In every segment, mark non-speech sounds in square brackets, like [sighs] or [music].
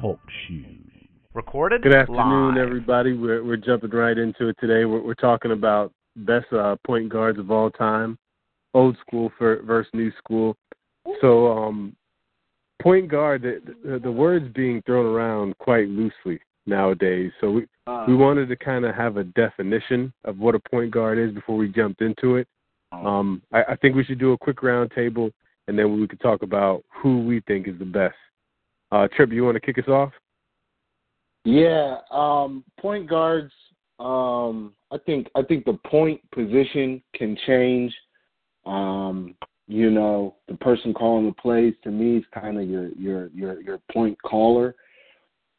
Talk shoes. Recorded. Good afternoon, live. everybody. We're we're jumping right into it today. We're we're talking about best uh, point guards of all time, old school for, versus new school. So, um, point guard. The, the, the words being thrown around quite loosely nowadays. So we Uh, we wanted to kind of have a definition of what a point guard is before we jumped into it. Um, I, I think we should do a quick round table, and then we could talk about who we think is the best. Uh, Trip, you want to kick us off? Yeah, um, point guards. Um, I think I think the point position can change. Um, you know, the person calling the plays to me is kind of your your your your point caller.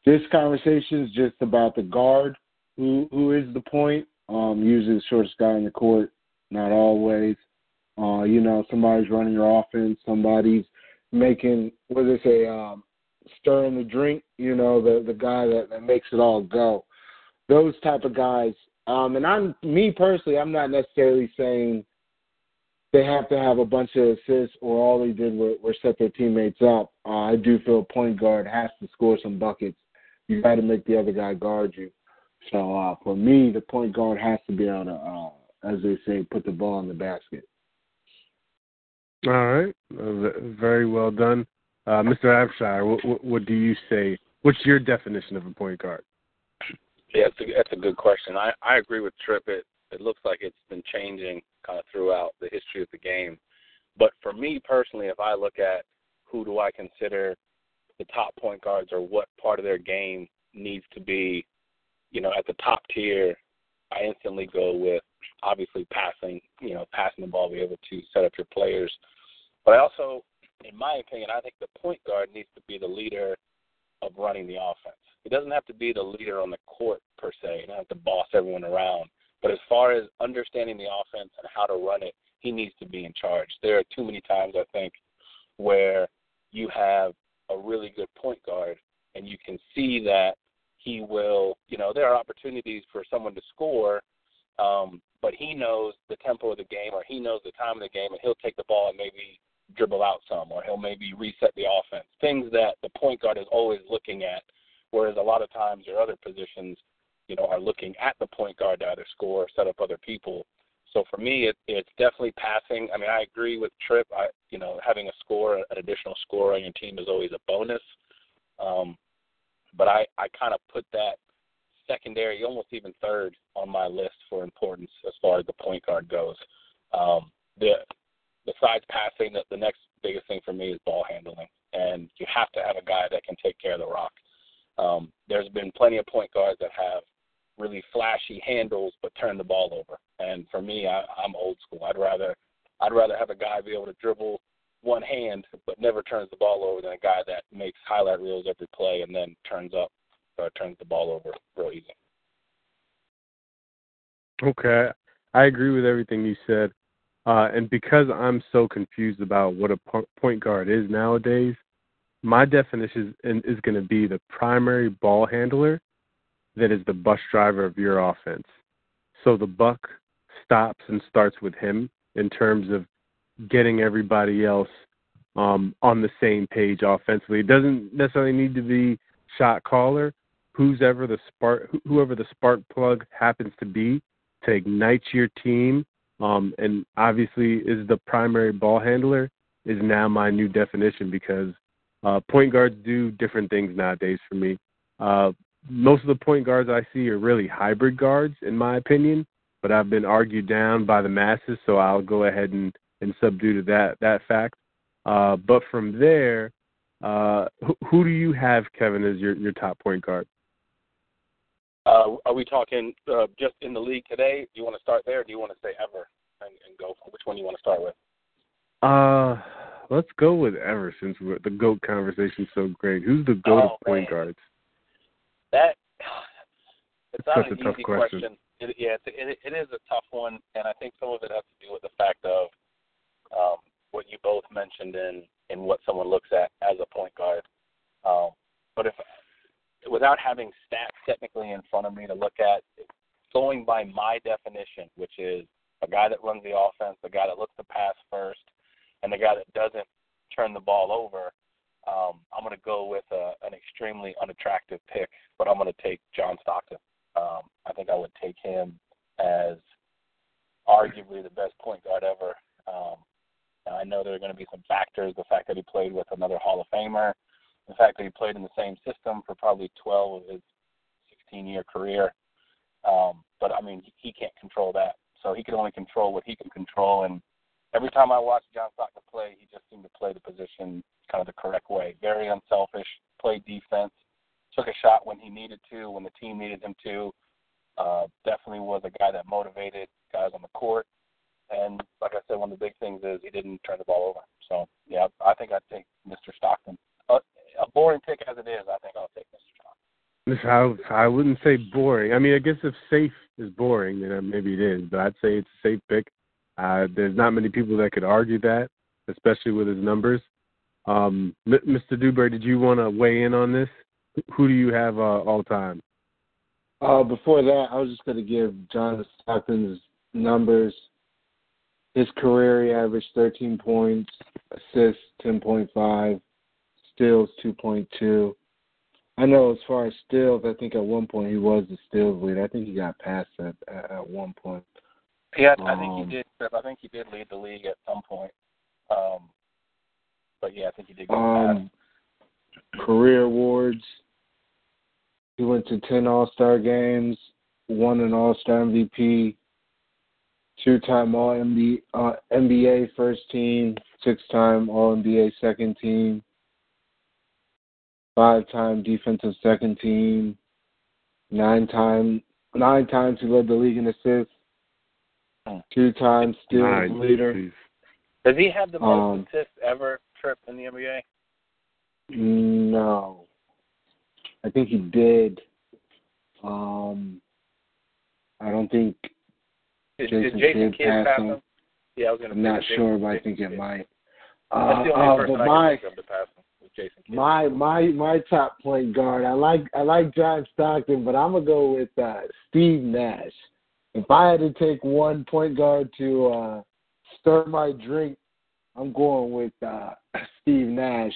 This conversation is just about the guard who who is the point. Um, usually the shortest guy in the court, not always. Uh, you know, somebody's running your offense, somebody's making what do they say, um, stirring the drink, you know, the the guy that, that makes it all go. Those type of guys. Um and I'm me personally, I'm not necessarily saying they have to have a bunch of assists or all they did was, was set their teammates up. Uh, I do feel point guard has to score some buckets. You got to make the other guy guard you. So uh, for me, the point guard has to be able to, uh, as they say, put the ball in the basket. All right, very well done, uh, Mr. Abshire. What, what, what do you say? What's your definition of a point guard? Yeah, that's a, that's a good question. I, I agree with Trip. It it looks like it's been changing kind of throughout the history of the game. But for me personally, if I look at who do I consider the top point guards or what part of their game needs to be, you know, at the top tier, I instantly go with obviously passing, you know, passing the ball, be able to set up your players. But I also, in my opinion, I think the point guard needs to be the leader of running the offense. He doesn't have to be the leader on the court per se. He doesn't have to boss everyone around. But as far as understanding the offense and how to run it, he needs to be in charge. There are too many times I think where you have a really good point guard and you can see that he will, you know, there are opportunities for someone to score, um, but he knows the tempo of the game or he knows the time of the game and he'll take the ball and maybe dribble out some or he'll maybe reset the offense. Things that the point guard is always looking at, whereas a lot of times your other positions, you know, are looking at the point guard to either score or set up other people. So for me, it, it's definitely passing. I mean, I agree with Trip. I, you know, having a score, an additional score on your team is always a bonus. Um, but I, I kind of put that secondary, almost even third on my list for importance as far as the point guard goes. Um, the besides passing, the, the next biggest thing for me is ball handling, and you have to have a guy that can take care of the rock. Um, there's been plenty of point guards that have really flashy handles but turn the ball over, and for me, I, I'm old school. I'd rather I'd rather have a guy be able to dribble one hand but never turns the ball over than a guy that makes highlight reels every play and then turns up or turns the ball over real easy. Okay, I agree with everything you said. Uh, and because I'm so confused about what a point guard is nowadays, my definition is, is going to be the primary ball handler that is the bus driver of your offense. So the buck stops and starts with him in terms of getting everybody else um, on the same page offensively. It doesn't necessarily need to be shot caller. Who's ever the spark, whoever the spark plug happens to be to ignite your team, um, and obviously is the primary ball handler, is now my new definition because uh, point guards do different things nowadays for me. Uh, most of the point guards I see are really hybrid guards, in my opinion, but I've been argued down by the masses, so I'll go ahead and, and subdue to that that fact. Uh, but from there, uh, who, who do you have, Kevin, as your, your top point guard? Uh, are we talking uh, just in the league today? Do you want to start there, or do you want to say ever and, and go? Which one do you want to start with? Uh, let's go with ever since we're, the goat conversation's so great. Who's the goat Oh, of point man. guards? That it's [sighs] It's not such an a tough easy question. It, yeah, it's, it, it is a tough one, and I think some of it has to do with the fact of um, what you both mentioned in in what someone looks at as a point guard. Um, but if without having stats technically in front of me to look at, going by my definition, which is a guy that runs the offense, the guy that looks to pass first, and the guy that doesn't turn the ball over. Um, I'm going to go with a, an extremely unattractive pick, but I'm going to take John Stockton. Um, I think I would take him as arguably the best point guard ever. Um, I know there are going to be some factors: the fact that he played with another Hall of Famer, the fact that he played in the same system for probably 12 of his 16-year career. Um, but I mean, he, he can't control that, so he can only control what he can control. And every time I watch John Stockton play, he just seemed to play the position kind of the correct way. Very unselfish, played defense, took a shot when he needed to, when the team needed him to. Uh, definitely was a guy that motivated guys on the court. And like I said, one of the big things is he didn't turn the ball over. So yeah, I think I'd take Mr. Stockton. Uh, a boring pick as it is, I think I'll take Mr. Stockton. I I wouldn't say boring. I mean, I guess if safe is boring, then maybe it is. But I'd say it's a safe pick. Uh, there's not many people that could argue that, especially with his numbers. Um, Mr. Dewberry, did you want to weigh in on this? Who do you have uh, all time? Uh, before that, I was just going to give John Stockton's numbers. His career, he averaged 13 points, assists 10.5, steals 2.2. I know as far as steals, I think at one point he was the steals leader. I think he got past that at, at one point. Yeah, I think he did. I think he did lead the league at some point. Um, but yeah, I think he did go um, past. Career awards. He went to ten All Star games, won an All Star MVP, two time All NBA, uh, NBA first team, six time All NBA second team, five time defensive second team, nine time nine times he led the league in assists, two times steals leader. Does he have the most um, assists ever trip in the NBA? No. I think he did. Um I don't think did, Jason, did Jason Kidd, Kidd pass him. him? Yeah, I was gonna I'm not sure, but I think it might. Uh, uh, but my, my my my top point guard. I like I like John Stockton, but I'm gonna go with uh, Steve Nash. If I had to take one point guard to uh, stir my drink, I'm going with uh, [laughs] Steve Nash.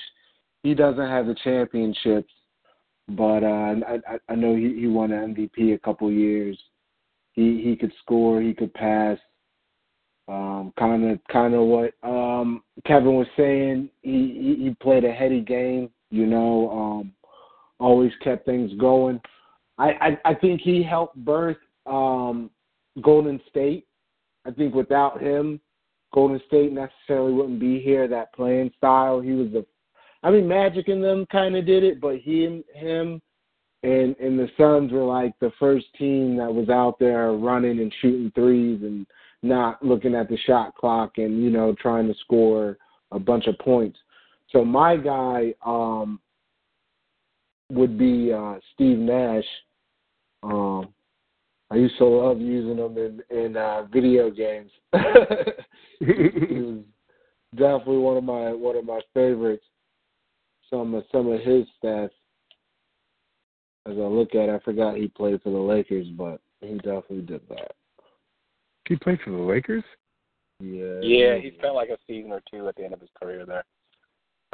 He doesn't have the championships, but uh, I, I know he, he won an MVP a couple years. He he could score, he could pass. Um, kind of kind of what um, Kevin was saying. He, he played a heady game. You know, um, always kept things going. I, I I think he helped birth um, Golden State. I think without him, Golden State necessarily wouldn't be here. That playing style, he was the. I mean, Magic and them kind of did it, but he, him, and and the Suns were like the first team that was out there running and shooting threes and not looking at the shot clock and you know trying to score a bunch of points. So my guy um, would be uh, Steve Nash. Um, I used to love using them in in uh, video games. [laughs] he was definitely one of my one of my favorites. Some of some of his stats. As I look at, it, I forgot he played for the Lakers, but he definitely did that. He played for the Lakers. Yeah. Yeah, he spent like a season or two at the end of his career there.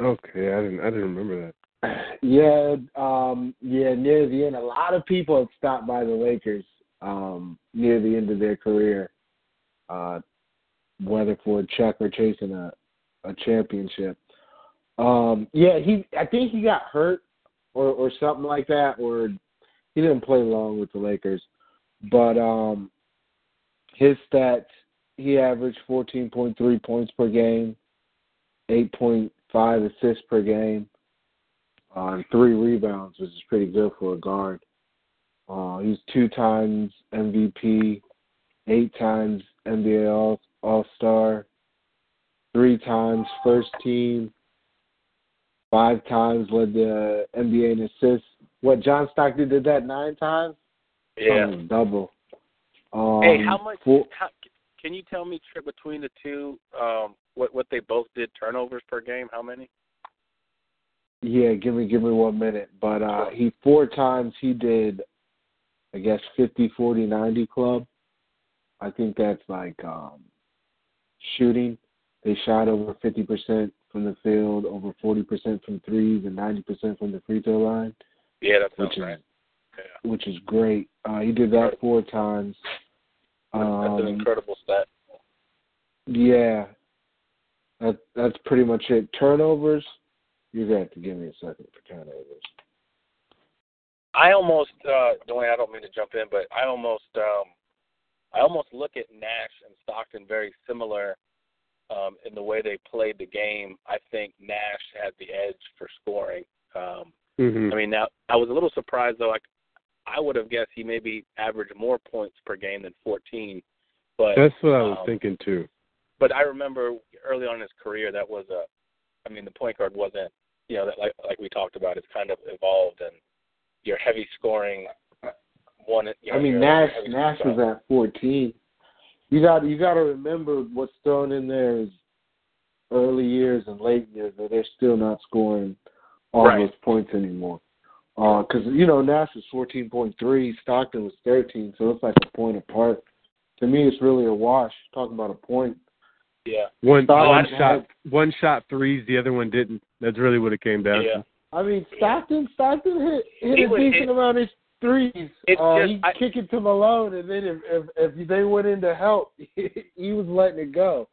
Okay, I didn't I didn't remember that. [clears throat] Yeah, um, yeah, near the end, a lot of people had stopped by the Lakers um, near the end of their career, uh, whether for a check or chasing a, a championship. Um, yeah, he I think he got hurt or or something like that, or he didn't play long with the Lakers. But um, his stats, he averaged 14.3 points per game, 8.5 assists per game, uh, three rebounds, which is pretty good for a guard. Uh, he's two times MVP, eight times NBA All All Star, three times first team, five times led the NBA in assists. What John Stockton did that nine times? Yeah, double. Um, hey, how much? How, can you tell me Trip between the two um, what what they both did turnovers per game? How many? Yeah, give me give me one minute. But uh he four times he did I guess 50 40 90 club. I think that's like um shooting. They shot over 50% from the field, over 40% from threes, and 90% from the free throw line. Yeah, that's which is right. Yeah. which is great. Uh, he did that four times. That's an Um, incredible stat. yeah, that that's pretty much it. Turnovers, you're gonna have to give me a second for turnovers. I almost, uh, Dwayne, I don't mean to jump in, but I almost, um, I almost look at Nash and Stockton very similar um, in the way they played the game. I think Nash had the edge for scoring. Um, hmm I mean, now I was a little surprised though. Like, I would have guessed he maybe averaged more points per game than 14. But That's what I was um, thinking too. but I remember early on in his career that was a, I mean, the point guard wasn't, you know, that like like we talked about, it's kind of evolved and your heavy scoring one. You know, I mean, Nash Nash was at 14. You got you got to remember what's thrown in there is early years and late years that they're still not scoring all Right. those points anymore. Because you know Nash was 14.3, Stockton was 13, so it's like a point apart. To me, it's really a wash. Talking about a point. Yeah, One Stockton one had- shot one shot threes, the other one didn't. That's really what it came down yeah. to. I mean, Stockton Stockton hit hit He a would decent hit- amount of threes. It's uh, just- he I- kick it to Malone, and then if if, if they went in to help, [laughs] he was letting it go.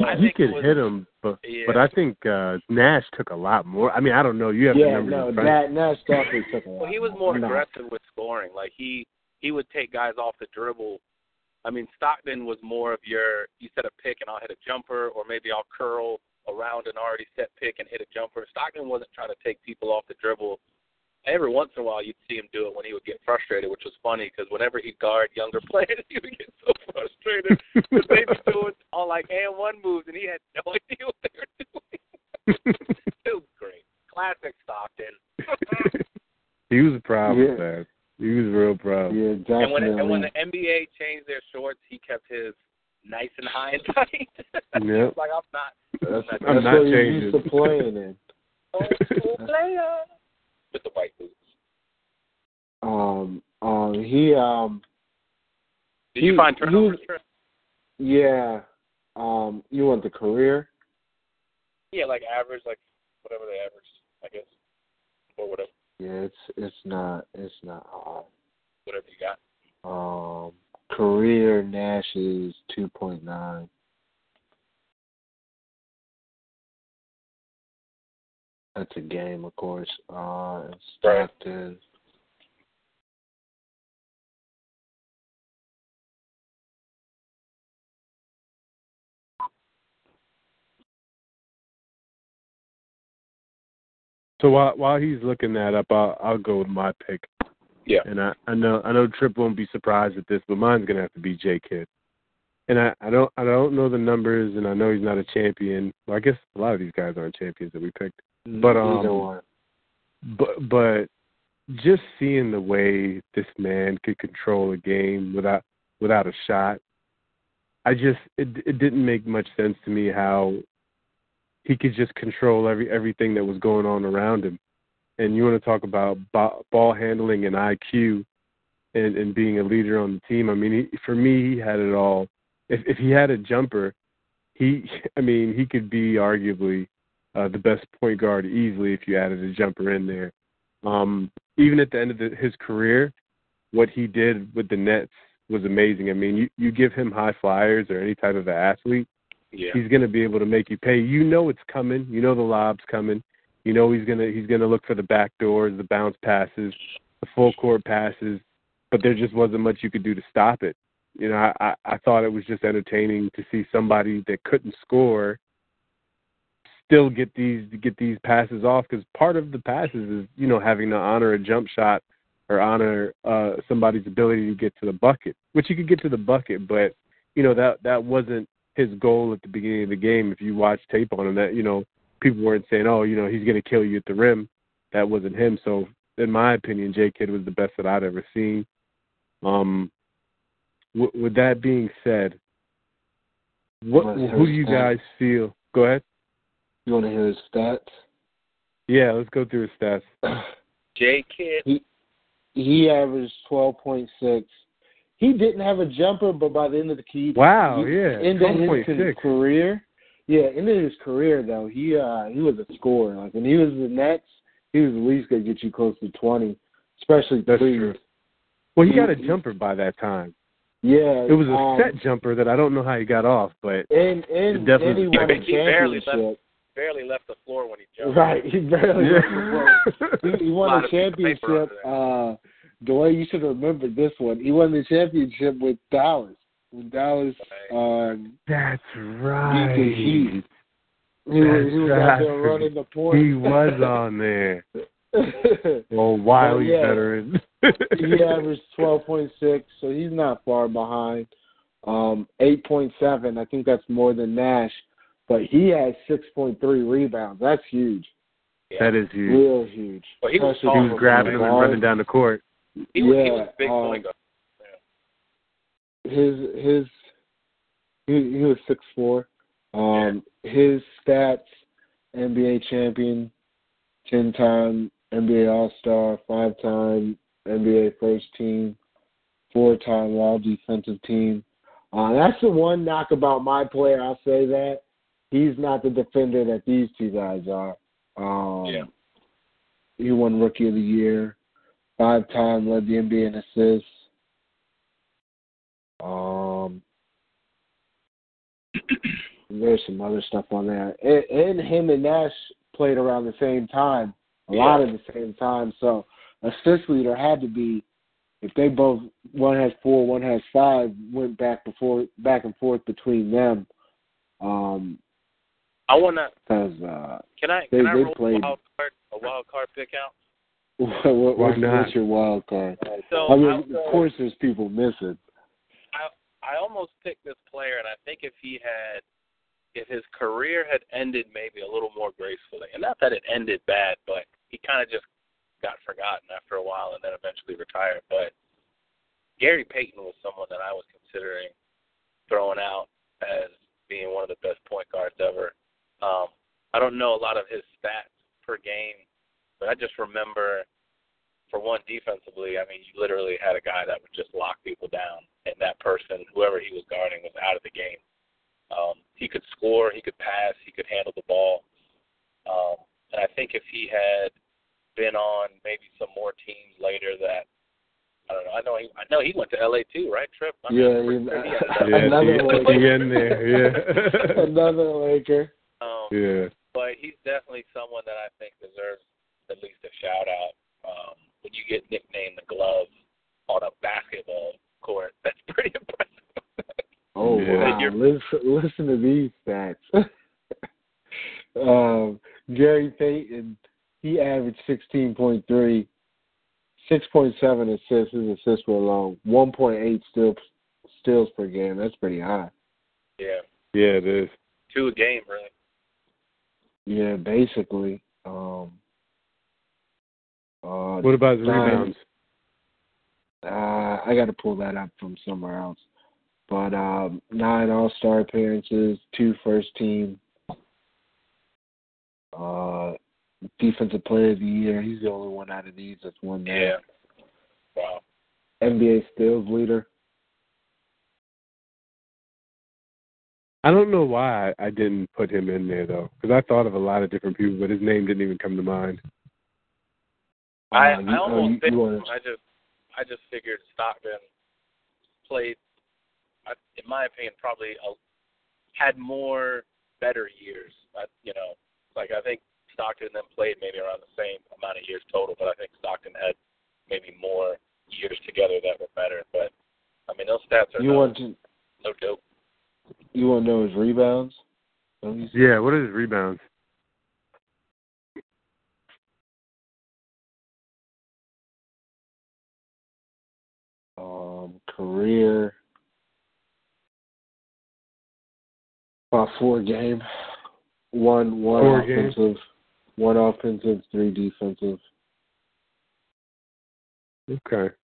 But, I he could was- hit him, but Yeah. but I think uh Nash took a lot more. I mean, I don't know. You have the yeah, numbers no, in that Nash definitely took a lot. Well, he was more I'm not- aggressive with scoring. Like he he would take guys off the dribble. I mean, Stockton was more of your you set a pick and I'll hit a jumper, or maybe I'll curl around an already set pick and hit a jumper. Stockton wasn't trying to take people off the dribble. Every once in a while, you'd see him do it when he would get frustrated, which was funny because whenever he'd guard younger [laughs] players, he would get so frustrated because they'd be doing all like and one moves, and he had no [laughs] idea what they were doing. [laughs] it was great, classic Stockton. he was proud Yeah. of that. He was real proud. Yeah, And when and when the NBA changed their shorts, he kept his nice and high and tight. Yep. like I'm not that's that's that's not what you're changing. used to playing in. old oh, school oh, player with the white boots. Um, um, he um, Did you He- find he- turnovers? Trent? yeah. Um, you want the career? Yeah, like average, like whatever they average, I guess, or whatever, Yeah, it's it's not it's not hard. whatever you got. Um, career Nash is two point nine. That's a game, of course. Uh, and Right. Stockton. So while while he's looking that up, I'll I'll go with my pick. Yeah. And I I know I know Trip won't be surprised at this, but mine's gonna have to be J Kidd. And I I don't I don't know the numbers, and I know he's not a champion. Well, I guess a lot of these guys aren't champions that we picked. But, um, But but just seeing the way this man could control a game without without a shot, I just it it didn't make much sense to me how he could just control every everything that was going on around him. And you want to talk about ball handling and IQ and and being a leader on the team. I mean, he, for me, he had it all. If if he had a jumper, he [laughs] I mean, he could be arguably uh, the best point guard easily if you added a jumper in there. Um, even at the end of the, his career, what he did with the Nets was amazing. I mean, you you give him high flyers or any type of an athlete, Yeah. he's going to be able to make you pay. You know it's coming. You know the lob's coming. You know he's gonna he's gonna look for the back doors, the bounce passes, the full court passes. But there just wasn't much you could do to stop it. You know, I I, I thought it was just entertaining to see somebody that couldn't score still get these get these passes off because part of the passes is you know having to honor a jump shot or honor uh somebody's ability to get to the bucket, which he could get to the bucket, but you know that that wasn't his goal at the beginning of the game. If you watch tape on him, that you know people weren't saying, "Oh, you know, he's going to kill you at the rim." That wasn't him. So, in my opinion, J Kidd was the best that I'd ever seen. Um, w- with that being said, what who do you guys feel? Go ahead. You want to hear his stats? Yeah, let's go through his stats. [clears throat] J Kidd. he averaged twelve point six. He didn't have a jumper, but by the end of the key, Wow, he- yeah, end of his 12.6. career, yeah, in his career though, he uh he was a scorer. Like when he was the Nets, he was at least gonna get you close to twenty, especially That's threes. true. Well, he got a He- jumper by that time. Yeah, It was a um, set jumper that I don't know how he got off, but and and, It definitely- and he won a He championship. Barely left the floor when he jumped. Right, he barely left the floor. He, he won lot a of people paper championship. Uh, the way you should remember this one, he won the championship with Dallas. When Dallas, um, That's Heat. right. he was he was out there running the point. He was on there. [laughs] Well, wily yeah. veteran. he averaged twelve point six, so he's not far behind. Um, eight point seven, I think that's more than Nash, but he has six point three rebounds. That's huge, Yeah. That is huge. real huge. Well, he was He was grabbing him point and running down the court. He was, he Yeah, was big um, point his his he, he was six four. Um, his stats: NBA champion, ten time NBA All Star, five time NBA first team, four time All Defensive Team. Uh, that's the one knock about my player. I'll say that he's not the defender that these two guys are. Um, Yeah. He won Rookie of the Year, five time led the NBA in assists. Um, [clears throat] there's some other stuff on there, and, and him and Nash played around the same time, a lot Yeah. at the same time. So assist leader had to be if they both one has four, one has five, went back before back and forth between them. Um, I want to. because uh, Can I? They- Can I they roll played- a wild card? A wild card pick out. what, [laughs] what, Why what's, not? what's your wild card? So I mean, I'll of course, there's people missing. I I almost picked this player, and I think if he had, if his career had ended maybe a little more gracefully, and not that it ended bad, but he kind of just got forgotten after a while and then eventually retired. But Gary Payton was someone that I was considering throwing out as being one of the best point guards ever. Um, I don't know a lot of his stats per game, but I just remember for one, defensively, I mean, you literally had a guy that would just lock people down, and that person, whoever he was guarding, was out of the game. Um, he could score, he could pass, he could handle the ball. Um, and I think if he had been on maybe some more teams later, that I don't know. I know he, I know he went to LA too, right? Trip. I'm Yeah, pretty he- he had. Yeah, Another the, one. the end there. Yeah. [laughs] Another Laker. Um, yeah. but he's definitely someone that I think deserves at least a shout out. Um, when you get nicknamed the glove on a basketball court, [laughs] that's pretty impressive. Oh [laughs] Yeah. wow! Listen, listen to these stats. [laughs] um, Gary Payton, he averaged sixteen point three, six point seven assists. His assists were low. One point eight steals steals per game. That's pretty high. yeah, Yeah, it is. two a game, really. Yeah, basically. Um, uh, What about his Nine. rebounds? Uh, I got to pull that up from somewhere else. But um, nine All Star appearances, two first team, uh, defensive player of the year. He's the only one out of these that's won that. Yeah. Wow. NBA steals leader. I don't know why I didn't put him in there though, because I thought of a lot of different people, but his name didn't even come to mind. I you- I uh, almost you- picked you I just I just figured Stockton played, in my opinion, probably a, had more better years. I, you know, like I think Stockton and them played maybe around the same amount of years total, but I think Stockton had maybe more years together that were better. But I mean, those stats are You no, want to no dope. You want to know his rebounds? Let me see. Yeah, what are his rebounds? Um, career about four game. One one Four games. offensive, one offensive, three defensive. Okay.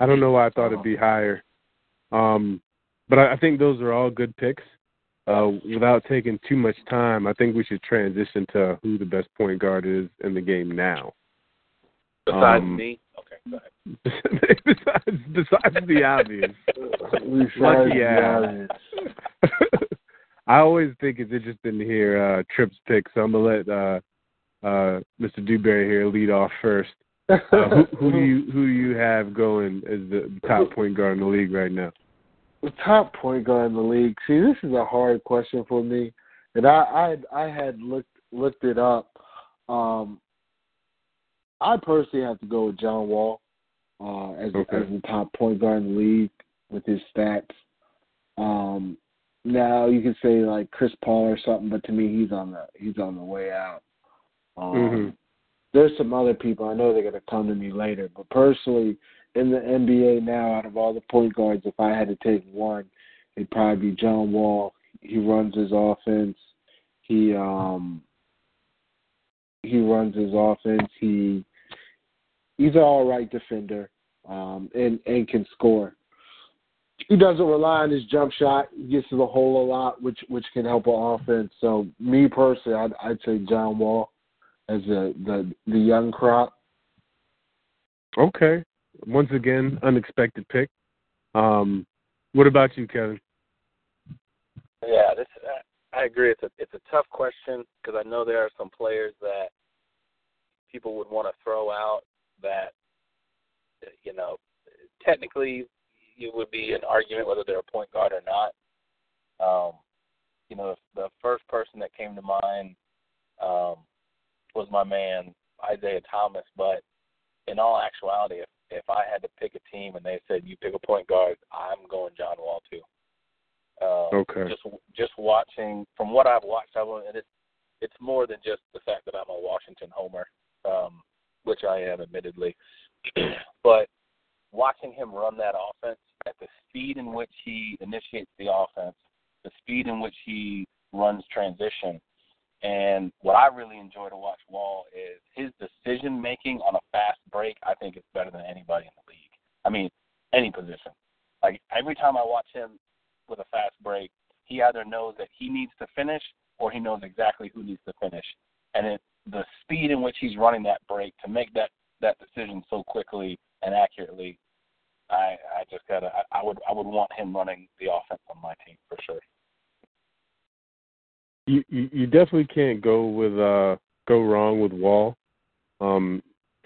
I don't know why I thought it'd be higher. Um, but I, I think those are all good picks. Uh, without taking too much time, I think we should transition to who the best point guard is in the game now. Besides Um, me, okay, go ahead. [laughs] besides, besides the obvious. [laughs] Besides Lucky the ass. obvious. [laughs] I always think it's interesting to hear uh, Tripp's pick, so I'm gonna let uh, uh, Mr. Dewberry here lead off first. Uh, who, who do you who do you have going as the top point guard in the league right now? The top point guard in the league. See, this is a hard question for me, and I I, I had looked looked it up. Um, I personally have to go with John Wall uh, as Okay. as the top point guard in the league with his stats. Um, now you can say like Chris Paul or something, but to me he's on the he's on the way out. Um, Mhm. There's some other people I know they're gonna come to me later, but personally in the NBA now, out of all the point guards, if I had to take one, it'd probably be John Wall. He runs his offense. He um he runs his offense. He he's an all right defender, um, and and can score. He doesn't rely on his jump shot. He gets to the hole a lot, which which can help an offense. So me personally, I'd, I'd say John Wall as the the the young crop. Okay. Once again, unexpected pick. Um, what about you, Kevin? Yeah, this I, agree. It's a it's a tough question because I know there are some players that people would want to throw out that you know technically it would be an argument whether they're a point guard or not. Um, you know, the first person that came to mind um, was my man Isaiah Thomas, but in all actuality, if if I had to pick a team and they said you pick a point guard, I'm going John Wall too. Um, Okay. Just just watching from what I've watched, I and it's it's more than just the fact that I'm a Washington homer, um, which I am admittedly, [clears throat] but watching him run that offense at the speed in which he initiates the offense, the speed in which he runs transition, and what I really enjoy to watch Wall is his decision making on a fast break. I think it's better than anybody in the league. I mean, any position. Like every time I watch him with a fast break, he either knows that he needs to finish or he knows exactly who needs to finish. And it, the speed in which he's running that break to make that that decision so quickly and accurately, I I just gotta I, I would I would want him running the offense on my team for sure. You, definitely can't go with uh go wrong with Wall. Um,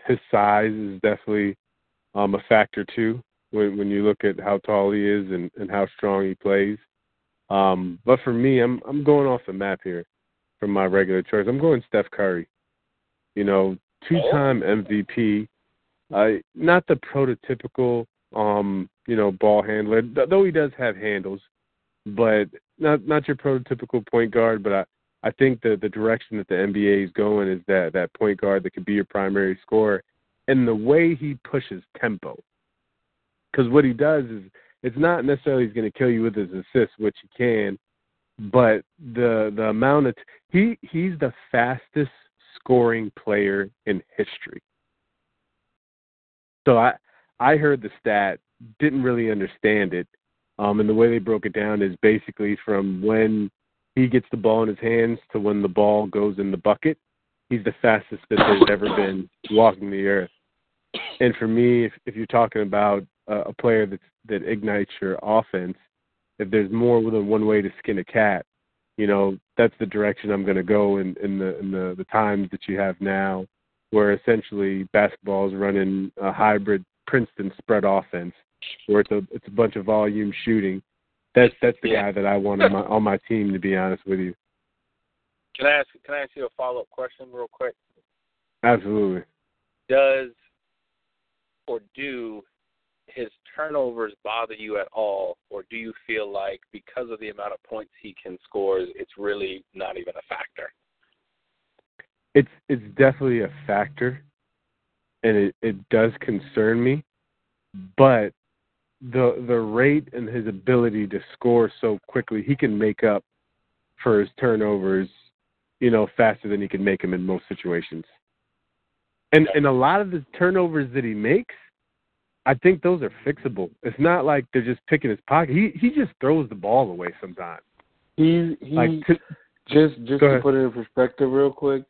his size is definitely um a factor too when when you look at how tall he is and and how strong he plays. Um, but for me, I'm I'm going off the map here from my regular choice. I'm going Steph Curry. You know, two-time MVP. Uh, not the prototypical um you know ball handler, th- though he does have handles, but not not your prototypical point guard. But I I think the the direction that the NBA is going is that that point guard that could be your primary scorer, and the way he pushes tempo. Because what he does is it's not necessarily he's going to kill you with his assists, which he can, but the the amount of he he's the fastest scoring player in history. So I I heard the stat, didn't really understand it, um, and the way they broke it down is basically from when he gets the ball in his hands to when the ball goes in the bucket. He's the fastest that there's ever been walking the earth. And for me, if, if you're talking about a, a player that's, that ignites your offense, if there's more than one way to skin a cat, you know that's the direction I'm going to go in, in the in the the times that you have now, where essentially basketball is running a hybrid Princeton spread offense, where it's a it's a bunch of volume shooting. That's that's the Yeah. guy that I want on my on my team. To be honest with you, Can I ask can I ask you a follow up question real quick? absolutely. Does or do his turnovers bother you at all, or do you feel like because of the amount of points he can score, it's really not even a factor? It's it's definitely a factor, and it it does concern me, but the the rate and his ability to score so quickly, he can make up for his turnovers, you know, faster than he can make them in most situations. And and a lot of the turnovers that he makes, I think those are fixable. It's not like they're just picking his pocket. He he just throws the ball away sometimes. He he Like to, just just to put it in perspective real quick,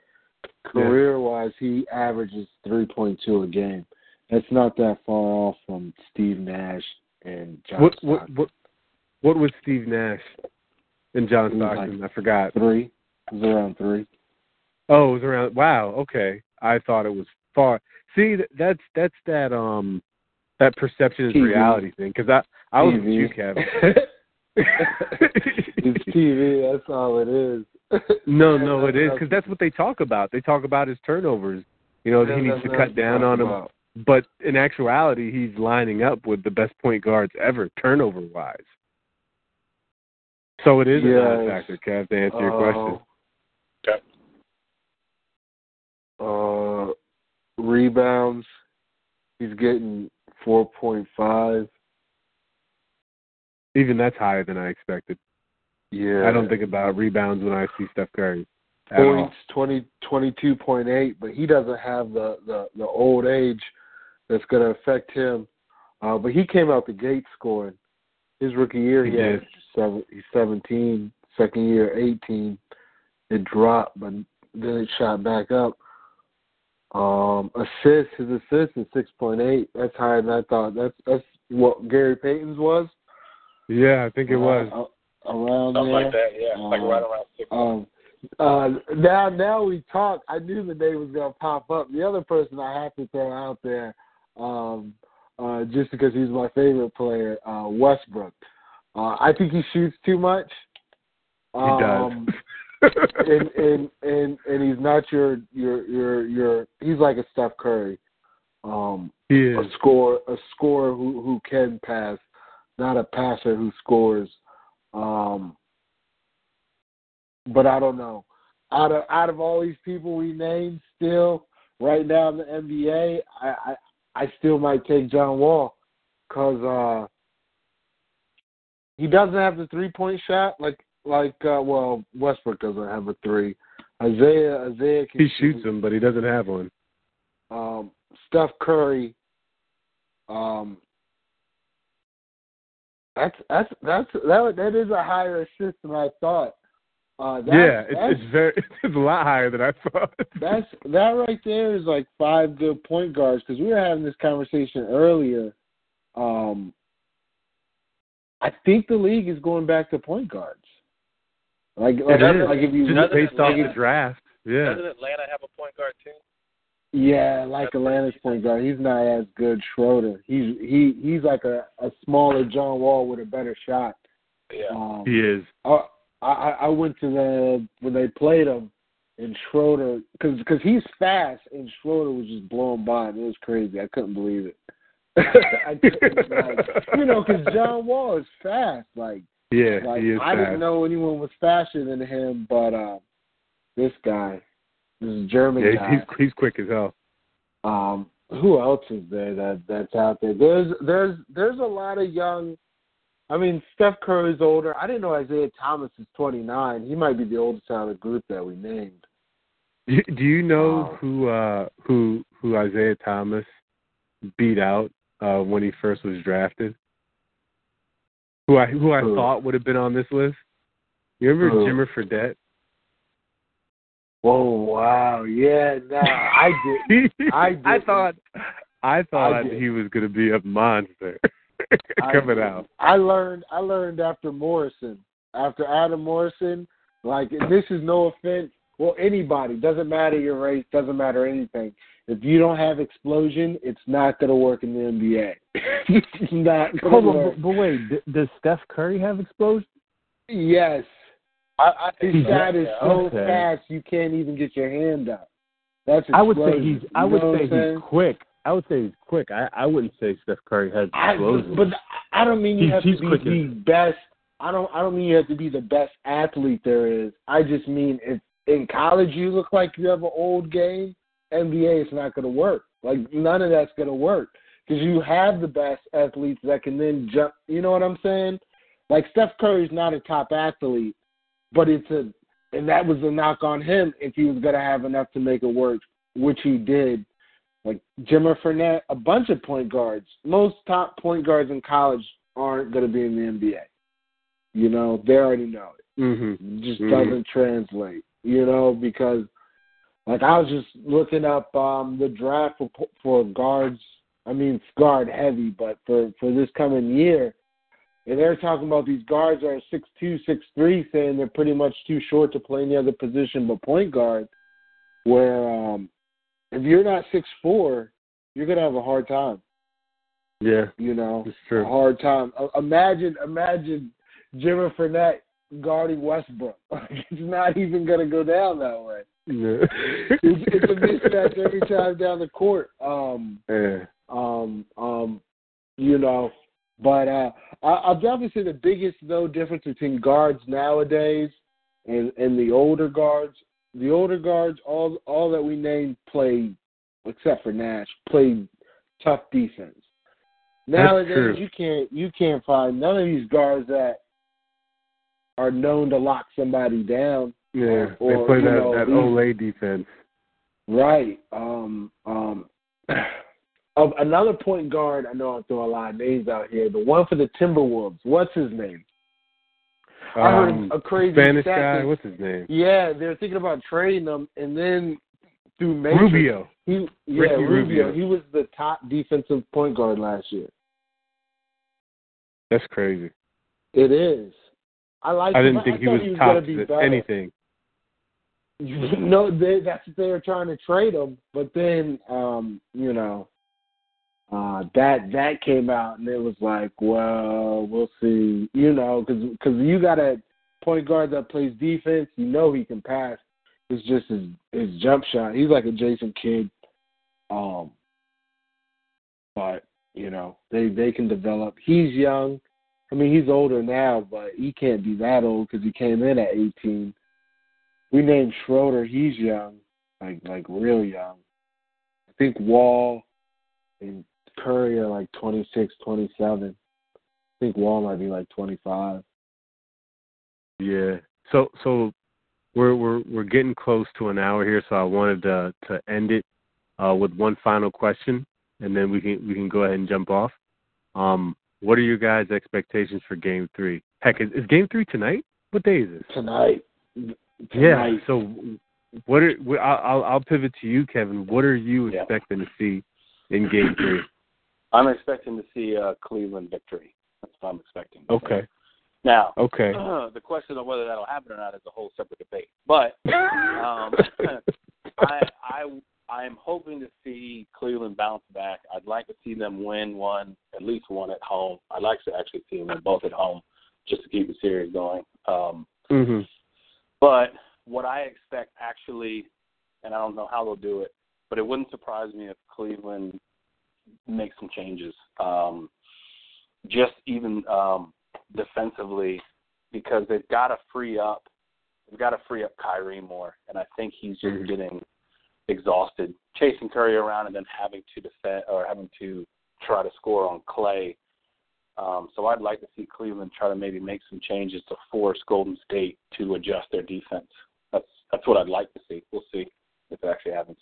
career wise he averages three point two a game. That's not that far off from Steve Nash and John what what Stockton. what what was Steve Nash? and John Stockton? like I forgot. Three. It was around three. Oh, it was around. Wow. Okay. I thought it was far. See, that's that's that um that perception is TV. reality thing. Because I I was with TV. you, Kevin. [laughs] it's TV. That's all it is. no, [laughs] no, it is what- because that's what they talk about. They talk about his turnovers. You know, he that's needs to what cut down on them. about. But in actuality, he's lining up with the best point guards ever, turnover wise. So it is a Yes. non-factor, Kev. To answer your question. Okay. Uh, rebounds. He's getting four point five. Even that's higher than I expected. Yeah. I don't think about rebounds when I see Steph Curry. At all. points twenty twenty two point eight, but he doesn't have the the the old age that's going to affect him. Uh, but he came out the gate scoring. His rookie year, he He had seven, he's seventeen. Second year, eighteen. It dropped, but then it shot back up. Um, assists, his assist is six point eight. That's higher than I thought. That's that's what Gary Payton's was. Yeah, I think it was. Uh, around Something there. like that, yeah. like Um, right around six. Um, uh, now, now we talk. I knew the name was gonna pop up. The other person I have to throw out there, um, uh, just because he's my favorite player, uh, Westbrook. Uh, I think he shoots too much. He Um, does. and and and and he's not your your your your. He's like a Steph Curry. Um, he a score a scorer who who can pass, not a passer who scores. Um, but I don't know. Out of out of all these people we named, still right now in the NBA, I I, I still might take John Wall because uh, he doesn't have the three point shot like like uh, well Westbrook doesn't have a three. Isaiah Isaiah can He shoots them, but he doesn't have one. um, Steph Curry. Um, that's that's that's that that is a higher assist than I thought. Uh, that's, yeah, it's, that's, it's very [laughs] it's a lot higher than I thought. [laughs] that's that right there is like five good point guards because we were having this conversation earlier. Um, I think the league is going back to point guards. Like like, It is. like if you Just Doesn't based off the draft. Yeah. Doesn't Atlanta have a point guard too? Yeah, like That's Atlanta's point guard. He's not as good as Schroeder. He's he he's like a, a smaller John Wall with a better shot. Yeah. Um, He is. I I I went to the when they played him and Schroeder because cause he's fast and Schroeder was just blowing by him. It was crazy. I couldn't believe it. [laughs] I couldn't, like, you know, because John Wall is fast. Like Yeah, like he is I fast. didn't know anyone was faster than him, but uh, this guy, this German Yeah, guy. he's he's quick as hell. Um, who else is there that that's out there? There's there's there's a lot of young. I mean, Steph Curry's older. I didn't know Isaiah Thomas is 29. He might be the oldest out of the group that we named. Do, you know Wow. who uh who who Isaiah Thomas beat out uh when he first was drafted? Who I who I Who? thought would have been on this list? You remember Who? Jimmer Fredette? Whoa! Wow! Yeah, no, I [laughs] did. I I didn't. thought I thought didn't. he was going to be a monster I [laughs] [laughs] coming did. out. I learned. I learned after Morrison. After Adam Morrison, like and this is no offense. Well, anybody doesn't matter your race, doesn't matter anything. If you don't have explosion, it's not going to work in the NBA. [laughs] it's not going Hold to on, work. but, but wait, d- does Steph Curry have explosion? Yes, I, I his so, shot is so Okay. fast you can't even get your hand up. That's I would say he's. I You would know say he's quick. I would say he's quick. I I wouldn't say Steph Curry has I, explosion. but I don't mean you He's- have he's to be quicker. the best. I don't. I don't mean you have to be the best athlete there is. I just mean if in college you look like you have an old game, NBA it's not going to work. Like none of that's going to work because you have the best athletes that can then jump. You know what I'm saying? Like Steph Curry's not a top athlete, but it's a, and that was a knock on him if he was going to have enough to make it work, which he did. Like Jimmer Fredette, a bunch of point guards. Most top point guards in college aren't going to be in the NBA. You know, they already know it. mm-hmm. It just Mhm. doesn't translate. You know, because like I was just looking up um the draft for for guards. I mean, it's guard heavy, but for for this coming year, and they're talking about these guards are six two, six three, saying they're pretty much too short to play any other position but point guard. Where um, if you're not six four, you're gonna have a hard time. Yeah, You know, it's a hard time. Uh, imagine, imagine Jimmer Fredette guarding Westbrook. [laughs] it's not even gonna go down that way. Yeah. It's, it's a mismatch every time down the court. Um, yeah. um, um, you know. But uh, I, I'll definitely say the biggest though difference between guards nowadays and and the older guards. The older guards, all all that we named played, except for Nash, played tough defense. Nowadays, true. you can't you can't find none of these guards that are known to lock somebody down. Yeah, Or- they play that know, that olé defense. Right. Um, um, [clears throat] of another point guard, I know I'm throwing a lot of names out here. The one for the Timberwolves, what's his name? I heard Um, a crazy Spanish stat guy. that- What's his name? Yeah, they're thinking about trading him, and then through Matrix, Rubio. He, yeah, Ricky Rubio. Rubio. He was the top defensive point guard last year. That's crazy. It is. I like. I didn't think he was, he was top gonna be to anything. [laughs] no, they, that's what they were trying to trade him, but then um, you know, uh, that that came out and it was like, well, we'll see, you know, because because you got a point guard that plays defense, you know he can pass. It's just his his jump shot. He's like a Jason Kidd, um, but you know they they can develop. He's young. I mean, he's older now, but he can't be that old because he came in at 18 we named Schroeder. He's young, like like real young. I think Wall and Curry are like 26, 27. I think Wall might be like 25. Yeah. So so we're we're we're getting close to an hour here, so I wanted to to end it uh, with one final question, and then we can we can go ahead and jump off. Um, what are your guys' expectations for Game Three? Heck, is, is Game Three tonight? What day is it? Tonight. Yeah. Tonight. So, what are I'll I'll- I'll pivot to you, Kevin. What are you Yeah. expecting to see in Game Three? I'm expecting to see a Cleveland victory. That's what I'm expecting. Okay. Now, Okay. [clears throat] the question of whether that'll happen or not is a whole separate debate. But [laughs] um, [laughs] I I I'm hoping to see Cleveland bounce back. I'd like to see them win one, at least one at home. I'd like to actually see them both at home, just to keep the series going. Um, Mhm. but what I expect actually, and I don't know how they'll do it, but it wouldn't surprise me if Cleveland makes some changes. Um, just even um, defensively, because they've got to free up. They've got to free up Kyrie more, and I think he's just Mhm. getting exhausted chasing Curry around and then having to defend or having to try to score on Clay. Um, so I'd like to see Cleveland try to maybe make some changes to force Golden State to adjust their defense. That's that's what I'd like to see. We'll see if it actually happens.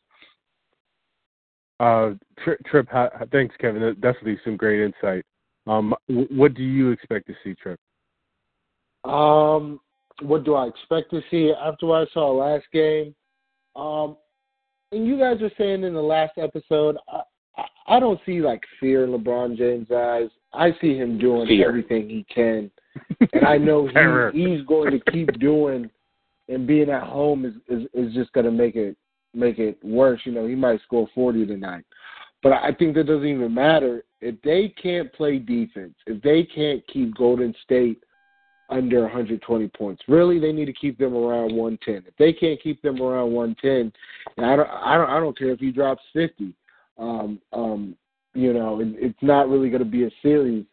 Uh, Tri- Trip, ha- thanks, Kevin. That- Definitely some great insight. Um, wh- what do you expect to see, Trip? Um, what do I expect to see after what I saw last game? Um, and you guys were saying in the last episode, I, I, I don't see like fear in LeBron James' eyes. I see him doing Fear. everything he can, [laughs] and I know he, he's going to keep doing. And being at home is is, is just going to make it make it worse. You know, he might score forty tonight, but I think that doesn't even matter if they can't play defense. If they can't keep Golden State under 120 points. Really, they need to keep them around 110. If they can't keep them around 110, and I don't, I don't, I don't care if he drops 50. Um, um, you know, it, it's not really going to be a series.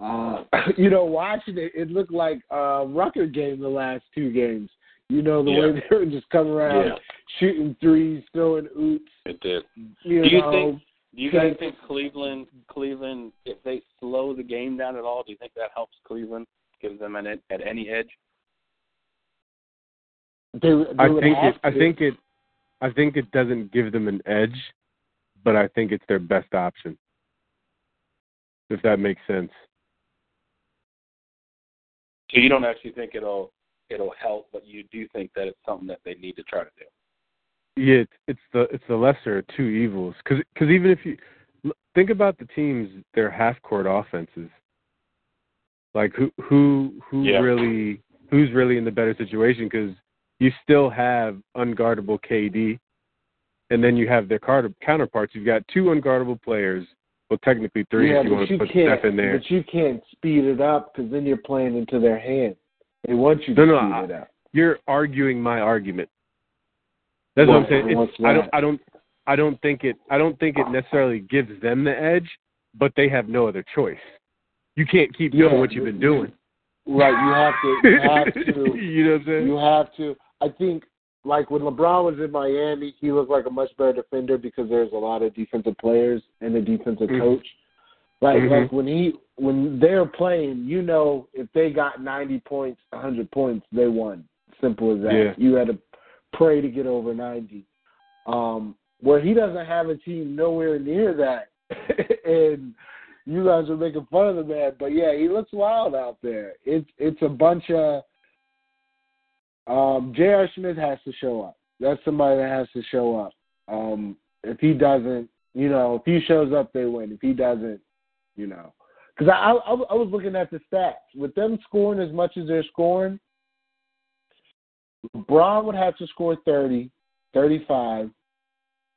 Uh, [coughs] you know, watching it, it looked like a Rucker game the last two games. You know, the Yeah. way [laughs] they were just coming around Yeah. shooting threes, throwing oops. It did. You Do you know, think- Do you guys Think- think Cleveland Cleveland if they slow the game down at all, do you think that helps Cleveland? Gives them an ed- at any edge? they, they I think have it. I think it. I think it doesn't give them an edge, but I think it's their best option. If that makes sense. So you don't actually think it'll it'll help, but you do think that it's something that they need to try to do. Yeah, it's, it's the it's the lesser of two evils. Because cause even if you think about the teams, their half court offenses. Like who who who Yeah. really who's really in the better situation because you still have unguardable KD, and then you have their counter- counterparts. You've got two unguardable players. Well, technically three yeah, if you but want you to put can't. Steph in there. But you can't speed it up because then you're playing into their hand. They want you No, to no, I- it up. You're arguing my argument. That's Well, what I'm saying. It's, I don't. I don't. I don't think it. I don't think it necessarily gives them the edge, but they have no other choice. You can't keep doing Yeah, what you've been doing. Right, you have to. You [laughs] have to. you know what I'm saying? You have to. I think, like when LeBron was in Miami, he looked like a much better defender because there's a lot of defensive players and a defensive Mhm. coach. Like, Mhm. like when he when they're playing, you know, if they got 90 points, 100 points, they won. Simple as that. Yeah. You had to pray to get over 90. Um, where he doesn't have a team nowhere near that, [laughs] and you guys are making fun of the man, but yeah, he looks wild out there. It's it's a bunch of um J.R. Smith has to show up. That's somebody that has to show up. Um if he doesn't, you know, if he shows up, they win. If he doesn't, you know, because I, I I was looking at the stats with them scoring as much as they're scoring. LeBron would have to score 30, 35.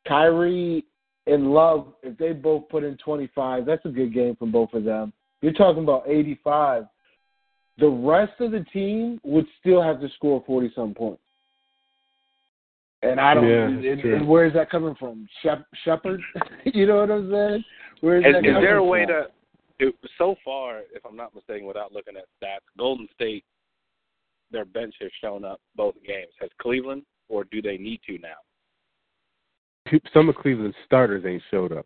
Kyrie and Love, if they both put in 25, that's a good game from both of them. You're talking about 85. The rest of the team would still have to score 40 some points. And I don't. Yeah, and, and where is that coming from? Shep, Shepard? [laughs] you know what I'm saying? Where is, Is, that is there a from? way to? It, so far, if I'm not mistaken, without looking at stats, Golden State, their bench has shown up both games. Has Cleveland, or do they need to now? Some of Cleveland's starters ain't showed up.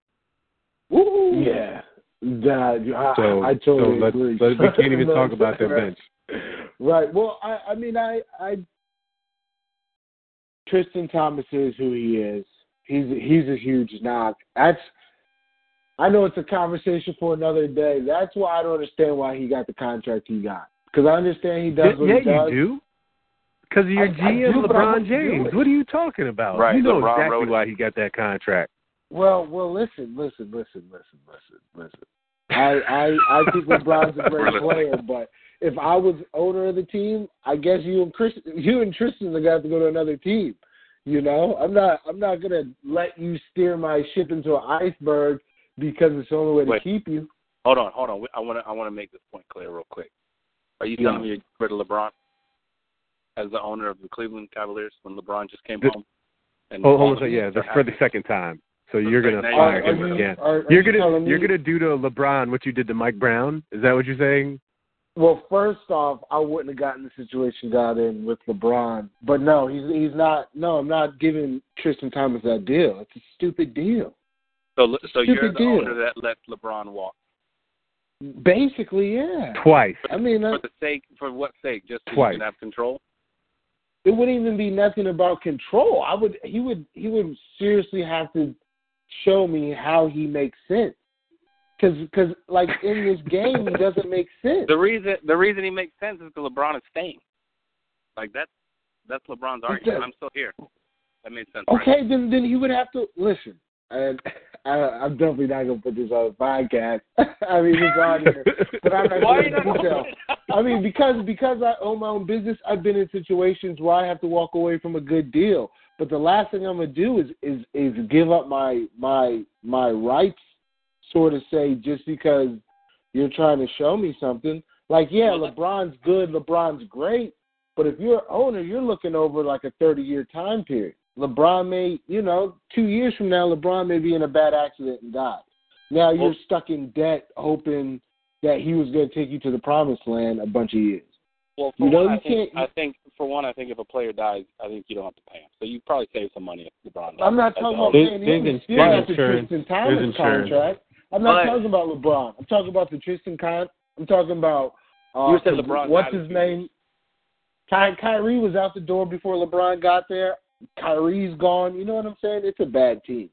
Woo! Yeah. That, I, So, I, I totally so let's, agree. let- we can't even [laughs] No, talk about their bench. Right. Well, I, I mean, I, I, Tristan Thomas is who he is. He's he's a huge knock. That's, I know it's a conversation for another day. That's why I don't understand why he got the contract he got. Because I understand he does what yeah, he does. you do. Because of your I- I GM, do, LeBron James. What are you talking about? Right, You know LeBron exactly wrote why he got that contract. Well, well, listen, listen, listen, listen, listen, listen. I, I, I think LeBron's a [laughs] great player, but if I was owner of the team, I guess you and Chris, you and Tristan are gonna have to go to another team. You know, I'm not, I'm not gonna let you steer my ship into an iceberg because it's the only way to Wait. keep you. Hold on, hold on. I want to I want to make this point clear real quick. Are you Yeah. telling me you're rid of LeBron as the owner of the Cleveland Cavaliers when LeBron just came The- home? And Oh, hold on, so yeah, are the, happy? for the second time. So you're gonna fire him gonna- again. are, are You're you gonna telling you're me- gonna do to LeBron what you did to Mike Brown. Is that what you're saying? Well, first off, I wouldn't have gotten the situation got in with LeBron. But no, he's he's not. No, I'm not giving Tristan Thomas that deal. It's a stupid deal. So so you're the deal. owner that let LeBron walk Basically, yeah. Twice. I mean, uh, for the sake for what sake? Just so Twice. you can have control. it wouldn't even be nothing about control. I would. He would. He would seriously have to show me how he makes sense. Because, cause, like in this game, he doesn't make sense. The reason the reason he makes sense is because LeBron is staying. Like that's that's LeBron's argument. I'm still here. That made sense. right? Okay, then then he would have to listen. And I, I'm definitely not gonna put this on the podcast. [laughs] I mean, it's on here, but I'm not Why into detail. I mean, because because I own my own business, I've been in situations where I have to walk away from a good deal. But the last thing I'm gonna do is is is give up my my my rights, sort of say, just because you're trying to show me something. Like, yeah, LeBron's good, LeBron's great, but if you're an owner, you're looking over like a 30 year time period. LeBron may, you know, two years from now, LeBron may be in a bad accident and die. Now you're Well- stuck in debt, hoping that he was going to take you to the promised land a bunch of years. Well, for You know, one, I you think, can't- I think for one, I think if a player dies, I think you don't have to pay him. So you probably save some money if LeBron. Dies. I'm not talking about paying him. ins- He's still there's the. Tristan There's Thomas contract. I'm not But- talking about LeBron. I'm talking about the Tristan Con. I'm talking about uh, You said LeBron What's his name? Ky- Kyrie was out the door before LeBron got there. Kyrie's gone. You know what I'm saying? It's a bad team.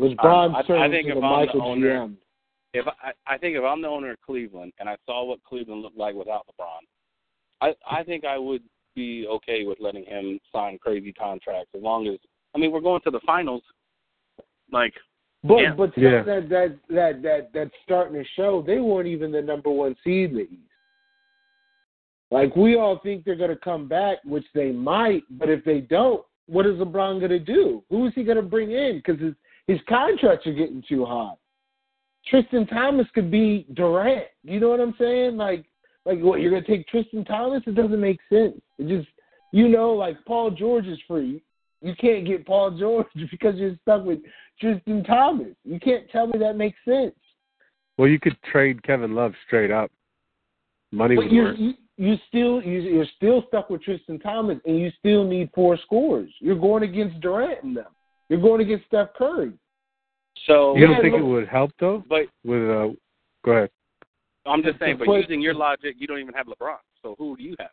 LeBron um, I- I turned think into if I'm the Michael owner- GM. if I, I think if I'm the owner of Cleveland and I saw what Cleveland looked like without LeBron, I I think I would be okay with letting him sign crazy contracts as long as I mean we're going to the finals. Like But Yeah. but Yeah. that that that that that's starting to show they weren't even the number one seed in the East. Like we all think they're going to come back, which they might. But if they don't, what is LeBron going to do? Who is he going to bring in? Because his his contracts are getting too high. Tristan Thomas could be Durant. You know what I'm saying? Like like what you're going to take Tristan Thomas? It doesn't make sense. It just you know like Paul George is free. You can't get Paul George [laughs] because you're stuck with Tristan Thomas. You can't tell me that makes sense. Well, you could trade Kevin Love straight up. Money But would work. you you still you, you're still stuck with Tristan Thomas, and you still need four scores. You're going against Durant and them. You're going against Steph Curry. So, You don't Yeah, think look- it would help though? but With uh, go ahead. I'm just saying, but But- using your logic, you don't even have LeBron. So who do you have?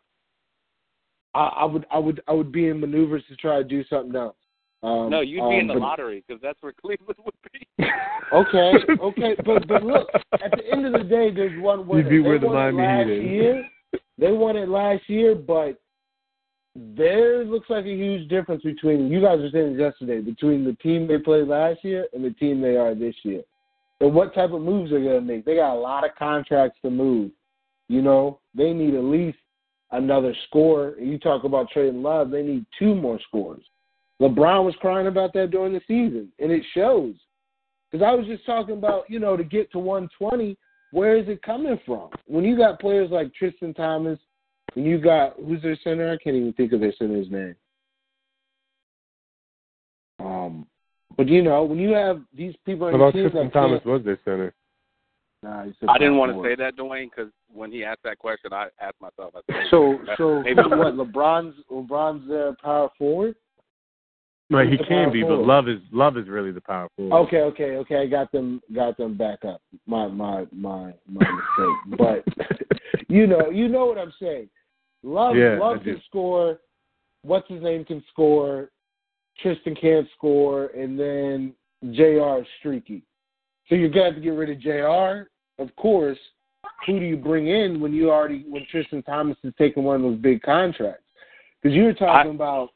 I, I would I would I would be in maneuvers to try to do something else. Um, no, you'd be um, in the but- lottery because that's where Cleveland would be. [laughs] Okay, okay, but but look, at the end of the day, there's one winner. You'd be They where the Miami Heat is. year. They won it last year, but there looks like a huge difference between you guys were saying yesterday between the team they played last year and the team they are this year. And what type of moves they're gonna make. They got a lot of contracts to move. You know, they need at least another score. You talk about trading love, they need two more scores. LeBron was crying about that during the season, and it shows. Because I was just talking about, you know, to get to 120, where is it coming from? When you got players like Tristan Thomas, when you got who's their center? I can't even think of their center's name. Um, but you know, when you have these people on What about teams Tristan that Thomas can't- was their center? Nah, he's a I didn't want to say that, Dwayne, because when he asked that question, I asked myself. I said, So, that- so maybe [laughs] what? LeBron's LeBron's their power forward. Right, he can be, but. Love is Love is really the power forward. Okay, okay, okay. I got them got them back up. My my my my mistake. [laughs] But you know, you know what I'm saying. Love Yeah, Love I can score. What's his name can score. Tristan can't score, and then Jr. is streaky. So you're gonna have to get rid of Jr. Of course. Who do you bring in when you already when Tristan Thomas is taking one of those big contracts? Because you were talking about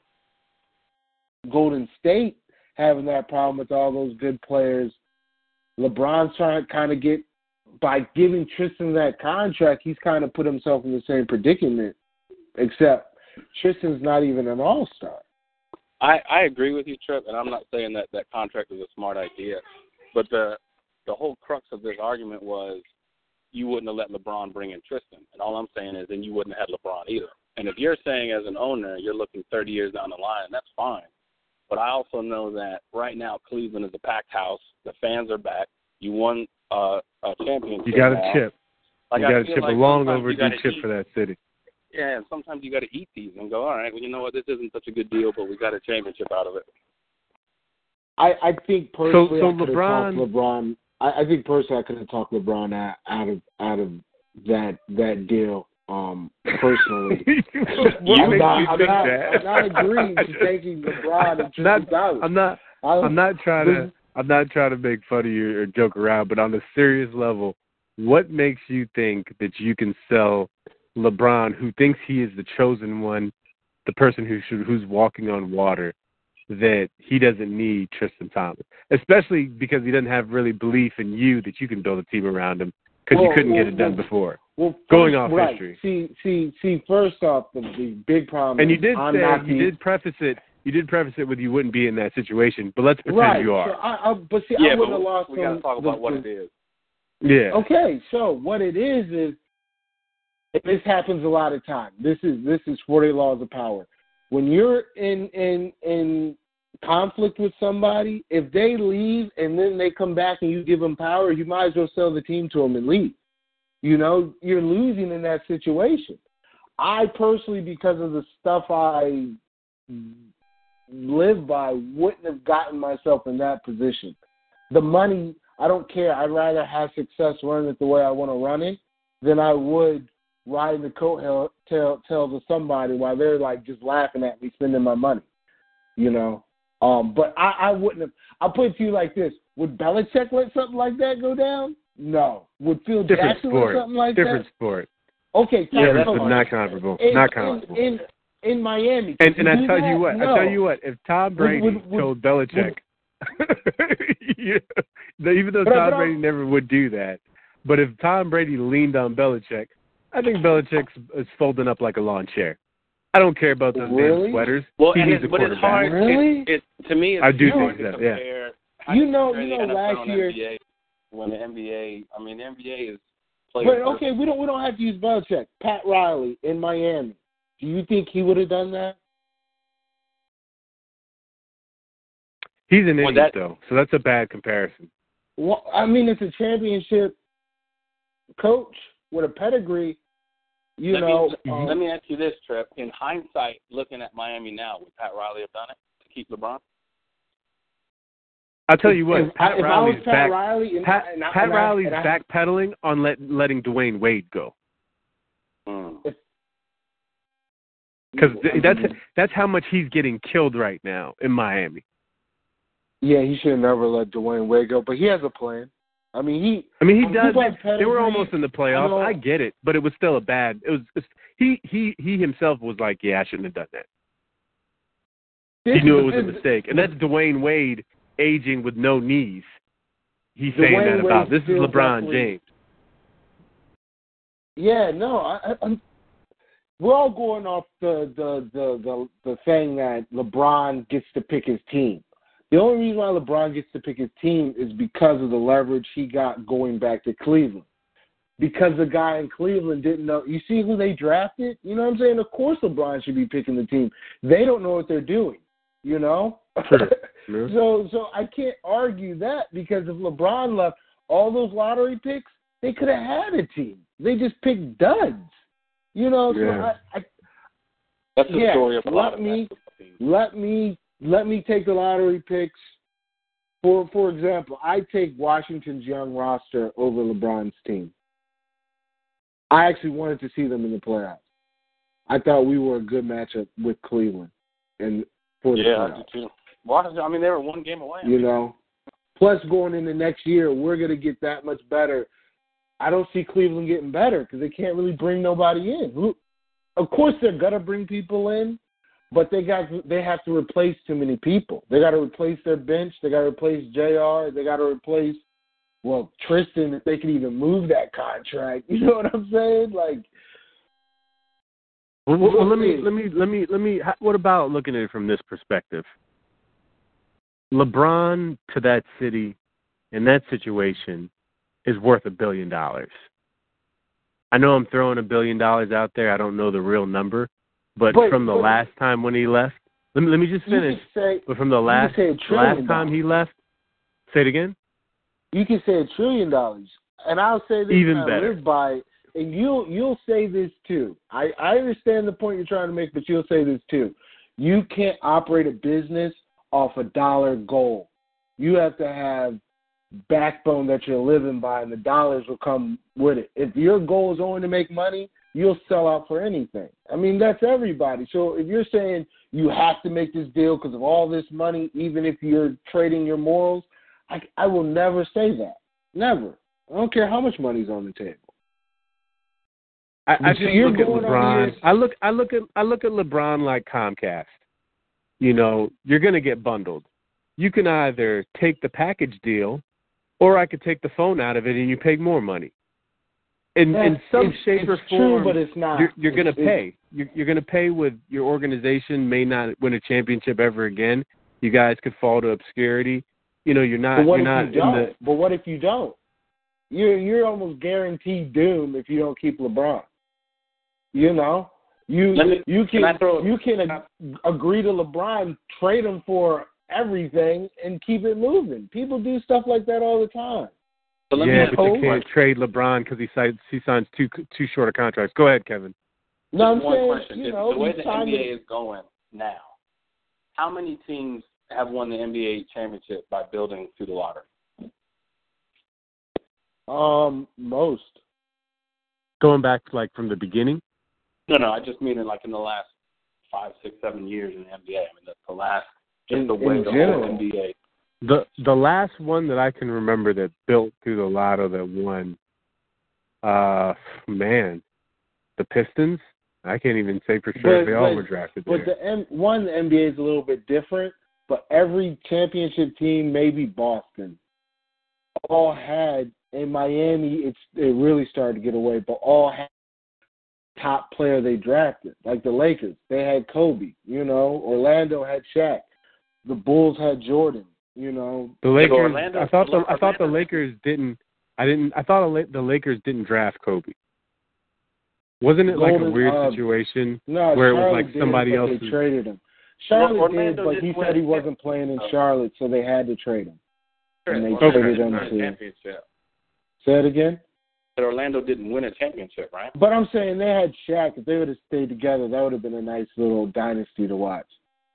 Golden State having that problem with all those good players. LeBron's trying to kind of get by giving Tristan that contract, he's kind of put himself in the same predicament, except Tristan's not even an all star. I I agree with you, Trip, and I'm not saying that that contract is a smart idea, but the the whole crux of this argument was you wouldn't have let LeBron bring in Tristan, and all I'm saying is then you wouldn't have had LeBron either. And if you're saying as an owner you're looking 30 years down the line, that's fine. But I also know that right now Cleveland is a packed house. The fans are back. You won uh, a championship. You got now. a chip. Like, you got a chip, like a long overdue chip eat. for that city. Yeah, and sometimes you got to eat these and go, all right, well, you know what, this isn't such a good deal, but we got a championship out of it. I, I think personally, so I could have LeBron- talked LeBron. I, I think personally, I could have talked LeBron out, out of out of that that deal. Um, personally, [laughs] [laughs] I'm not, you I'm think not, that? I'm not agreeing to [laughs] taking LeBron and Not-. I'm not. I'm not trying to. I'm not trying to make fun of you or joke around, but on a serious level, what makes you think that you can sell LeBron, who thinks he is the chosen one, the person who should, who's walking on water, that he doesn't need Tristan Thomas, especially because he doesn't have really belief in you that you can build a team around him because you couldn't well, get it done well, before. Well, Going first- off right. history. See, see, see. First off, the, the big problem. And you did I'm say not you the- did preface it. You did preface it with you wouldn't be in that situation, but let's pretend right. you are. So I, I, but see, yeah, I wouldn't have lost. we got to talk about the- what it is. yeah. Okay, so what it is is this happens a lot of times. This is this is forty laws of power. When you're in in in conflict with somebody, if they leave and then they come back and you give them power, you might as well sell the team to them and leave. You know, you're losing in that situation. I personally, because of the stuff I live by, wouldn't have gotten myself in that position. The money, I don't care. I'd rather have success running it the way I want to run it than I would riding the coattails tail, tails of somebody while they're like just laughing at me spending my money. You know, um, but I, I wouldn't have. I'll put it to you like this: Would Belichick let something like that go down? No. Would Phil Different Jackson sport. let something like Different that? sport. Okay, Yeah, time that's out. not comparable. in, not comparable. in in Miami. and and I tell that? you what, no. I tell you what, if Tom Brady would- would- told Belichick, [laughs] yeah. Even though But- Tom but Brady never would do that, but if Tom Brady leaned on Belichick, I think Belichick's is folding up like a lawn chair. I don't care about those Really? damn sweaters. Well, he and needs it, a but it's quarterback. hard. Really? It, it to me, it's I do hard think to that, yeah. compare. how You know- you know, last year- NBA when the NBA. I mean, the NBA is. played But okay, we don't we don't have to use Belichick. Pat Riley in Miami. Do you think he would have done that? He's an Well, idiot that- though, so that's a bad comparison. Well, I mean, it's a championship coach with a pedigree. You let know, me, um, let me ask you this, Trip. In hindsight, looking at Miami now, would Pat Riley have done it to keep LeBron? I'll tell you what, if, Pat if I Riley's was Pat back. Riley, and, Pat, and I, Pat and I- Riley's I- backpedaling on let, letting Dwyane Wade go Hmm. because I that's that's how much he's getting killed right now in Miami. yeah, he should have never let Dwyane Wade go, but he has a plan. I mean, he I mean, he Um, does. people have They were almost in the playoffs. know- I get it, but it was still a bad. It was. It's, he he he himself was like, yeah, I shouldn't have done that. He knew it was a mistake, and that's Dwayne Wade aging with no knees. He's saying that about Wade this is LeBron definitely- James. Yeah, no, I, I, I'm. We're all going off the the the the the thing that LeBron gets to pick his team. The only reason why LeBron gets to pick his team is because of the leverage he got going back to Cleveland. Because the guy in Cleveland didn't know. You see who they drafted? You know what I'm saying? Of course, LeBron should be picking the team. They don't know what they're doing. You know. [laughs] Sure. Yeah. So so I can't argue that because if LeBron left all those lottery picks, they could have had a team. They just picked duds. You know, so Yeah. I, I That's the Yeah, story of a lot let of me- let me let me take the lottery picks. For for example, I take Washington's young roster over LeBron's team. I actually wanted to see them in the playoffs. I thought we were a good matchup with Cleveland and for the Yeah, I playoffs. do too. Washington. I mean, they were one game away. You know, plus going into next year, we're going to get that much better. I don't see Cleveland getting better because they can't really bring nobody in. Who, of course, they're gonna bring people in, but they got they have to replace too many people. They got to replace their bench. They got to replace Jr. They got to replace well Tristan if they can even move that contract. [laughs] You know what I'm saying? Like Well, well, We'll let me let me let me let me. What about looking at it from this perspective? LeBron to that city in that situation is worth a billion dollars. I know I'm throwing a billion dollars out there. I don't know the real number, but, But- from the but- last time when he left, let me let me just finish. say But from the last last time he left, say it again. you can say a trillion dollars. And I'll say this Even and I better. live by it, and you'll you'll say this too. I, I understand the point you're trying to make, but you'll say this too. You can't operate a business off a dollar goal. You have to have backbone that you're living by and the dollars will come with it. If your goal is only to make money, you'll sell out for anything. I mean, that's everybody. So if you're saying you have to make this deal because of all this money, even if you're trading your morals, I, I will never say that. Never. I don't care how much money's on the table. I, I just look at LeBron. I look I look at I look at LeBron like Comcast. You know, you're going to get bundled. You can either take the package deal, or I could take the phone out of it and you pay more money. In in some it's- shape or form, true, but it's not. you're, you're going to It's- it's- pay. You're, you're going to pay with your organization may not win a championship ever again. You guys could fall to obscurity. You know, you're not. But what You're if not you in don't? the. But what if you don't? You're you're almost guaranteed doom if you don't keep LeBron. You know, you me- you can, can throw- you can ag- agree to LeBron, trade him for everything, and keep it moving. People do stuff like that all the time. So yeah, but you you can't question. trade LeBron because he signs he signs too too short of contracts. Go ahead, Kevin. No, I'm Just one saying question. you know the way the NBA him- is going now, how many teams have won the NBA championship by building through the lottery? um most. Going back like from the beginning. No, no, I just mean in like in the last five, six, seven years in the NBA. I mean, the, the last, In- the way in the general. whole NBA. The the last one that I can remember that built through the lotto that won, uh, man, the Pistons. I can't even say for sure But- if they all but- were drafted But there. the M, one the NBA is a little bit different but every championship team, maybe Boston, all had in Miami. It's it really started to get away, but all had top player they drafted, like the Lakers. They had Kobe. You know, Orlando had Shaq. The Bulls had Jordan. You know, The Lakers. Orlando- I thought the I thought the Lakers didn't. I didn't. I thought the Lakers didn't draft Kobe. Wasn't it like a weird uh, situation? No, Where it was like somebody else They traded him. Charlotte Orlando did, but he didn't said he win. wasn't playing in Oh. Charlotte, so they had to trade him. And they Orlando traded him to- championship. Say it again. But Orlando didn't win a championship, right? But I'm saying they had Shaq. If they would have stayed together, that would have been a nice little dynasty to watch.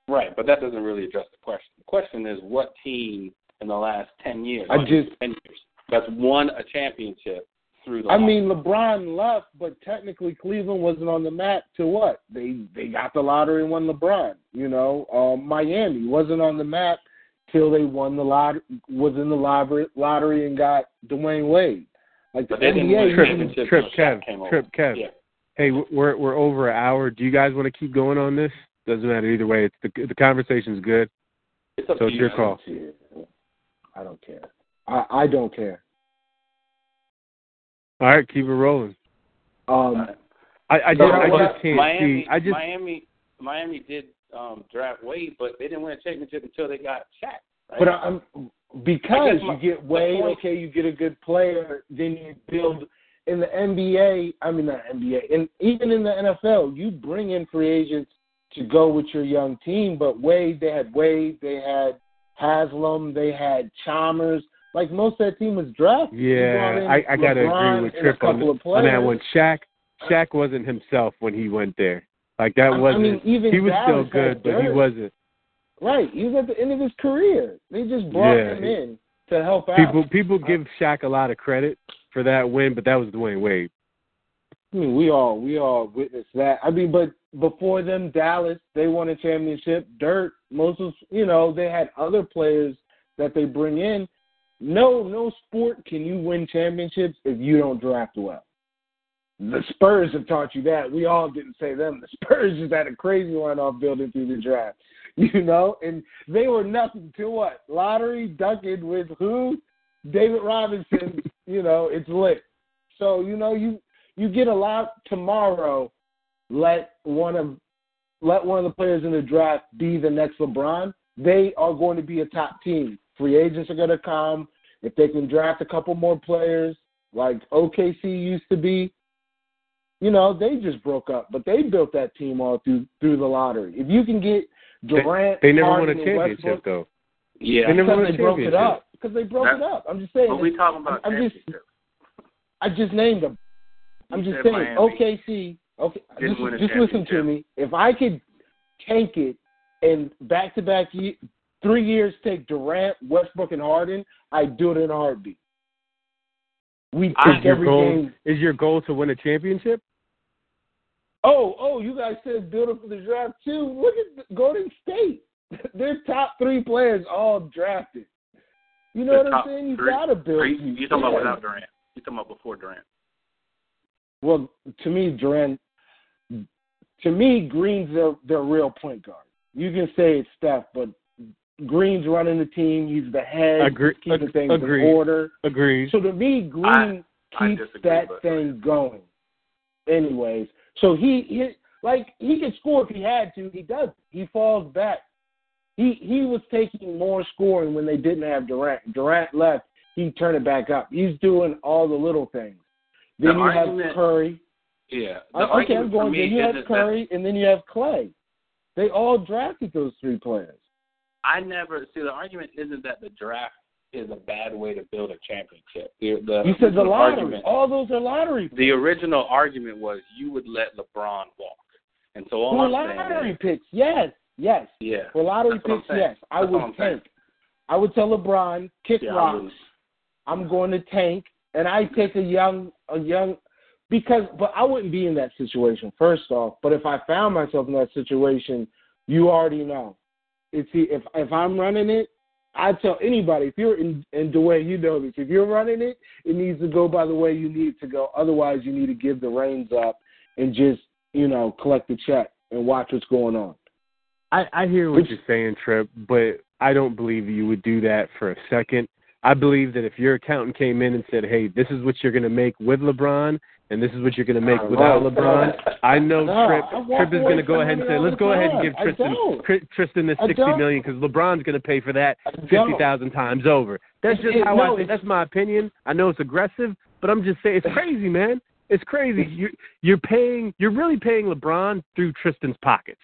Right, but that doesn't really address the question. The question is what team in the last ten years, I just- ten years, that's won a championship through the I mean, LeBron left, but technically Cleveland wasn't on the map to what? They they got the lottery and won LeBron. You know, um, Miami wasn't on the map till they won the lot was in the lottery lottery and got Dwyane Wade. Like the But they didn't NBA, win a you Trip, championship Trip, Kev. Trip, Kev. Yeah. Hey, we're we're over an hour. Do you guys want to keep going on this? Doesn't matter either way. It's the the conversation's good. It's up So to it's you your guys. call. I don't care. I I don't care. All right, keep it rolling. Um, Right. I I just So, I but just can't Miami, see. I just Miami, Miami did um, draft Wade, but they didn't win a championship until they got Shaq. Right? But I'm because my- you get Wade, point- okay, you get a good player, then you build in the NBA. I mean, not NBA, and even in the NFL, you bring in free agents to go with your young team. But Wade, they had Wade, they had Haslem, they had Chalmers. Like most of that team was drafted. Yeah, I I gotta agree with Trip on, couple the, of players. on that one. Shaq Shaq wasn't himself when he went there. Like that wasn't. I mean, even he was still good, but he wasn't. Right, he was at the end of his career. They just brought Yeah. him in to help out. People people give Shaq a lot of credit for that win, but that was Dwyane Wade. I mean, we all we all witnessed that. I mean, but before them, Dallas they won a championship. Dirt, most of you know they had other players that they bring in. No, no sport can you win championships if you don't draft well. The Spurs have taught you that. We all didn't say them. The Spurs just had a crazy run off building through the draft, [laughs] you know, and they were nothing to what lottery ducking with who David Robinson. [laughs] You know, it's lit. So you know you you get a lot tomorrow. Let one of let one of the players in the draft be the next LeBron. They are going to be a top team. Free agents are going to come. If they can draft a couple more players, like OKC used to be, you know, they just broke up, but they built that team all through through the lottery. If you can get Durant, They never won a championship Westbrook, though. yeah, They never because won a they broke it championship. up. Because they broke That- it up. I'm just saying. but we talking about I'm just. I just named them. I'm You just saying, Miami. OKC. Okay, just, just listen to me. If I could tank it and back to back three years take Durant, Westbrook, and Harden, I'd do it in a heartbeat. We I- take Is your every goal game. is your goal to win a championship? Oh, oh, you guys said build up for the draft too. Look at the Golden State. [laughs] Their top three players all drafted. You know The what I'm saying? You three? gotta build. Are you, you talking about without Durant? You talking about before Durant? Well, to me, Durant. To me, Green's their their real point guard. You can say it's Steph, but Green's running the team. He's the head. Agree- He's keeping ag- things agreed. in order. Agreed. So to me, Green I keeps disagree, that thing going. Anyways, so he, he like he could score if he had to. He does. He falls back. He he was taking more scoring when they didn't have Durant. Durant left. He turned it back up. He's doing all the little things. Then The you have Curry. Yeah. The okay, I'm going. Then you have Curry, and then you have Clay. They all drafted those three players. I never see the argument isn't that the draft is a bad way to build a championship. The, the You said the lottery. argument- All those are lottery. the original argument was you would let LeBron walk, and so all For I'm lottery is, picks, yes, yes. yeah, For lottery That's what I'm picks, yes. I That's would tank. I would tell LeBron, kick yeah, rocks. I'm going to tank, and I take a young, a young, because, but I wouldn't be in that situation. First off, but if I found myself in that situation, you already know. It's if if I'm running it, I tell anybody if you're in in the way you know this. If you're running it, it needs to go by the way you need it to go. Otherwise, you need to give the reins up and just you know collect the check and watch what's going on. I, I hear what Which- you're saying, Trip, but I don't believe you would do that for a second. I believe that if your accountant came in and said, "Hey, this is what you're going to make with LeBron, and this is what you're going to make without. LeBron," I know No, Trip I Trip is going to go ahead and say, "Let's go ahead and give Tristan. Tristan this sixty million because LeBron's going to pay for that fifty thousand times over." That's just It- how no, I think. That's my opinion. I know it's aggressive, but I'm just saying it's crazy, man. It's crazy. [laughs] You're you're paying. You're really paying LeBron through Tristan's pockets.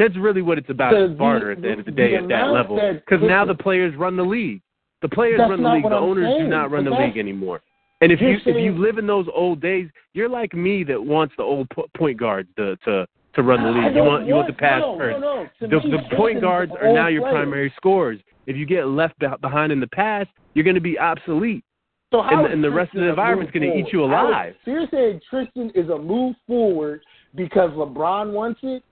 That's really what it's about. The- barter at the end of the the day at that level. Because now the players run the league. The players That's run the league. The I'm owners do not run but the league anymore. And if You're if you live in those old days, you're like me that wants the old point guards to to to run the league. You don't want you want the pass no, first. No, no. The, me, the point guards are now your player. primary scorers. If you get left be- behind in the past, you're going to be obsolete. So how and the- and the rest of the environment's gonna eat you forward? How is- alive. So you're saying Tristan is a move forward because LeBron wants it?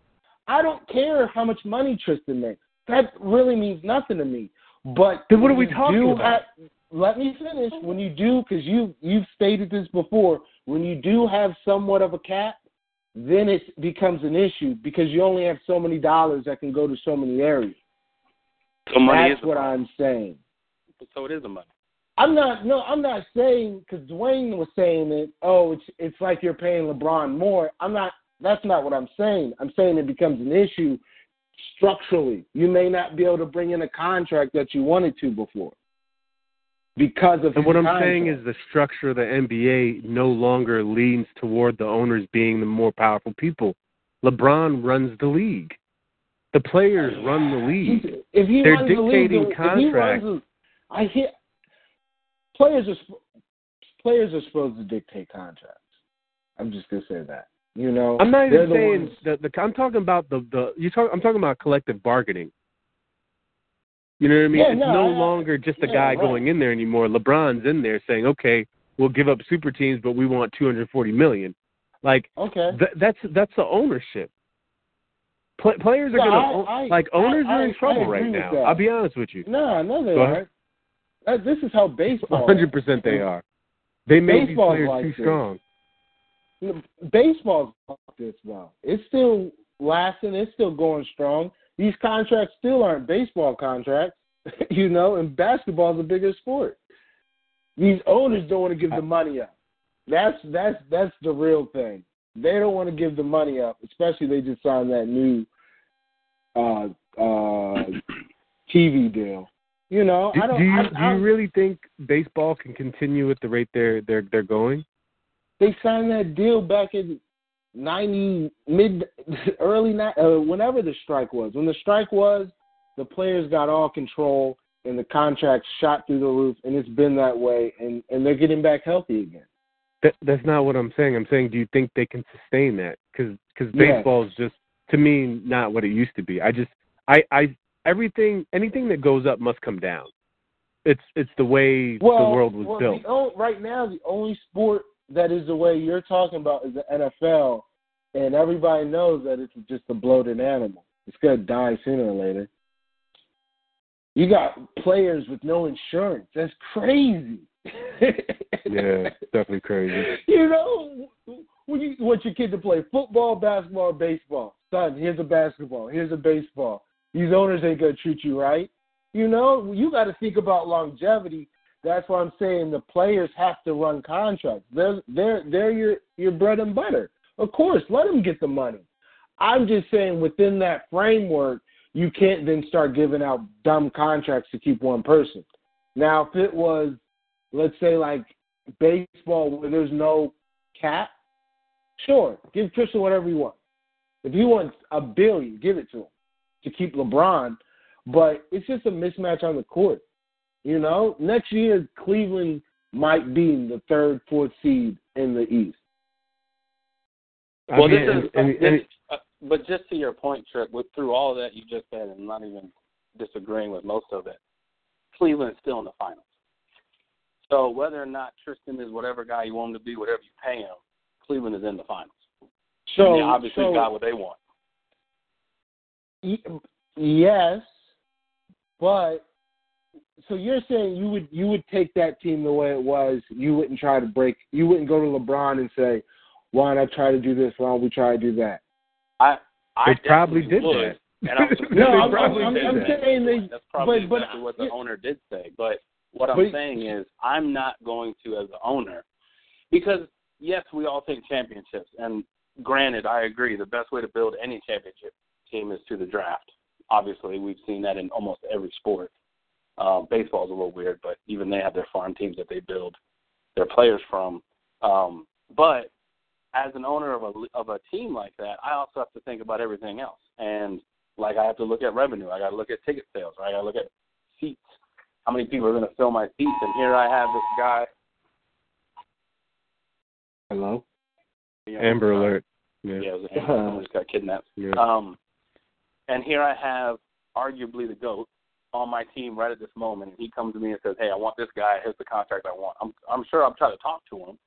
I don't care how much money Tristan makes. That really means nothing to me. But Then what are we talking about? have- let me finish. When you do, because you you've stated this before, when you do have somewhat of a cap, then it becomes an issue because you only have so many dollars that can go to so many areas. So money That's is what I'm saying. so it is a money. I'm not no, I'm not saying because Dwayne was saying it. Oh, it's it's like you're paying LeBron more. I'm not. That's not what I'm saying. I'm saying it becomes an issue structurally. You may not be able to bring in a contract that you wanted to before because of. And what I'm saying is the structure of the NBA no longer leans toward the owners being the more powerful people. LeBron runs the league. The players run the league. If he They're runs the league, dictating if he contracts. runs the- I hear players are players are supposed to dictate contracts. I'm just gonna say that. You know, I'm not even the saying ones- the, the I'm talking about the the you talk I'm talking about collective bargaining. You know what I mean? Yeah, it's no, no I- longer just a yeah, guy right. going in there anymore. LeBron's in there saying, "Okay, we'll give up super teams, but we want 240 million. Like Okay. th- that's that's the ownership. Pla players are No, gonna I- I- like owners are in trouble right now. I'll be honest with you. No, no, they. That, this is how baseball. 100 percent they are. They made these players like too this. strong. Baseball's this though. It's still lasting. It's still going strong. These contracts still aren't baseball contracts, [laughs] you know. And basketball's a bigger sport. These owners don't want to give the money up. That's that's that's the real thing. They don't want to give the money up, especially they just signed that new uh uh [clears throat] TV deal. You know, Do, I don't. do you I, do I, you really think baseball can continue at the rate they're they're they're going? They signed that deal back in ninety mid [laughs] early ni- uh, whenever the strike was. When the strike was, the players got all control and the contracts shot through the roof, and it's been that way. And and they're getting back healthy again. That, that's not what I'm saying. I'm saying, do you think they can sustain that? Because Yes. baseball is just to me not what it used to be. I just I I everything anything that goes up must come down. It's it's the way Well, the world was well, built. The, o- right now, the only sport that is the way you're talking about is the NFL, and everybody knows that it's just a bloated animal. It's gonna die sooner or later. You got players with no insurance. That's crazy. Yeah, definitely crazy. [laughs] You know, when you want your kid to play football, basketball, baseball, son, here's a basketball, here's a baseball. These owners ain't gonna treat you right. You know, you got to think about longevity. That's why I'm saying the players have to run contracts. They're they're they're your your bread and butter. Of course, let them get the money. I'm just saying within that framework, you can't then start giving out dumb contracts to keep one person. Now, if it was, let's say, like baseball where there's no cap, sure, give Tristan whatever he wants. If he wants a billion, give it to him to keep LeBron. But it's just a mismatch on the court. You know, next year Cleveland might be the third, fourth seed in the East. I well, mean, this and- is, and- this, and- uh, but just to your point, Trip, with through all of that you just said, and I'm not even disagreeing with most of it, Cleveland's still in the finals. So whether or not Tristan is whatever guy you want him to be, whatever you pay him, Cleveland is in the finals. So they obviously so, got what they want. y- yes, but so you're saying you would you would take that team the way it was. You wouldn't try to break. You wouldn't go to LeBron and say, "Why don't I try to do this? Why don't we try to do that?" I I They probably did would. that. And I'm, [laughs] No, They I'm, probably I'm, I'm that. saying they. That's probably but, but, exactly what the yeah. owner did say. But what I'm But- saying is, I'm not going to as the owner, because yes, we all take championships. And granted, I agree. The best way to build any championship team is through the draft. Obviously, we've seen that in almost every sport. Um, baseball's a little weird, but even they have their farm teams that they build their players from. Um, but as an owner of a of a team like that, I also have to think about everything else. And like I have to look at revenue. I got to look at ticket sales. Right? I got to look at seats. How many people are going to fill my seats? And here I have this guy. Hello. You know, Amber uh, Alert. Yeah. Yeah, it was [laughs] Amber. Someone just got kidnapped. Yeah. Um, and here I have arguably the goat on my team right at this moment, and he comes to me and says, "Hey, I want this guy. Here's the contract I want." I'm I'm sure I'm trying to talk to him,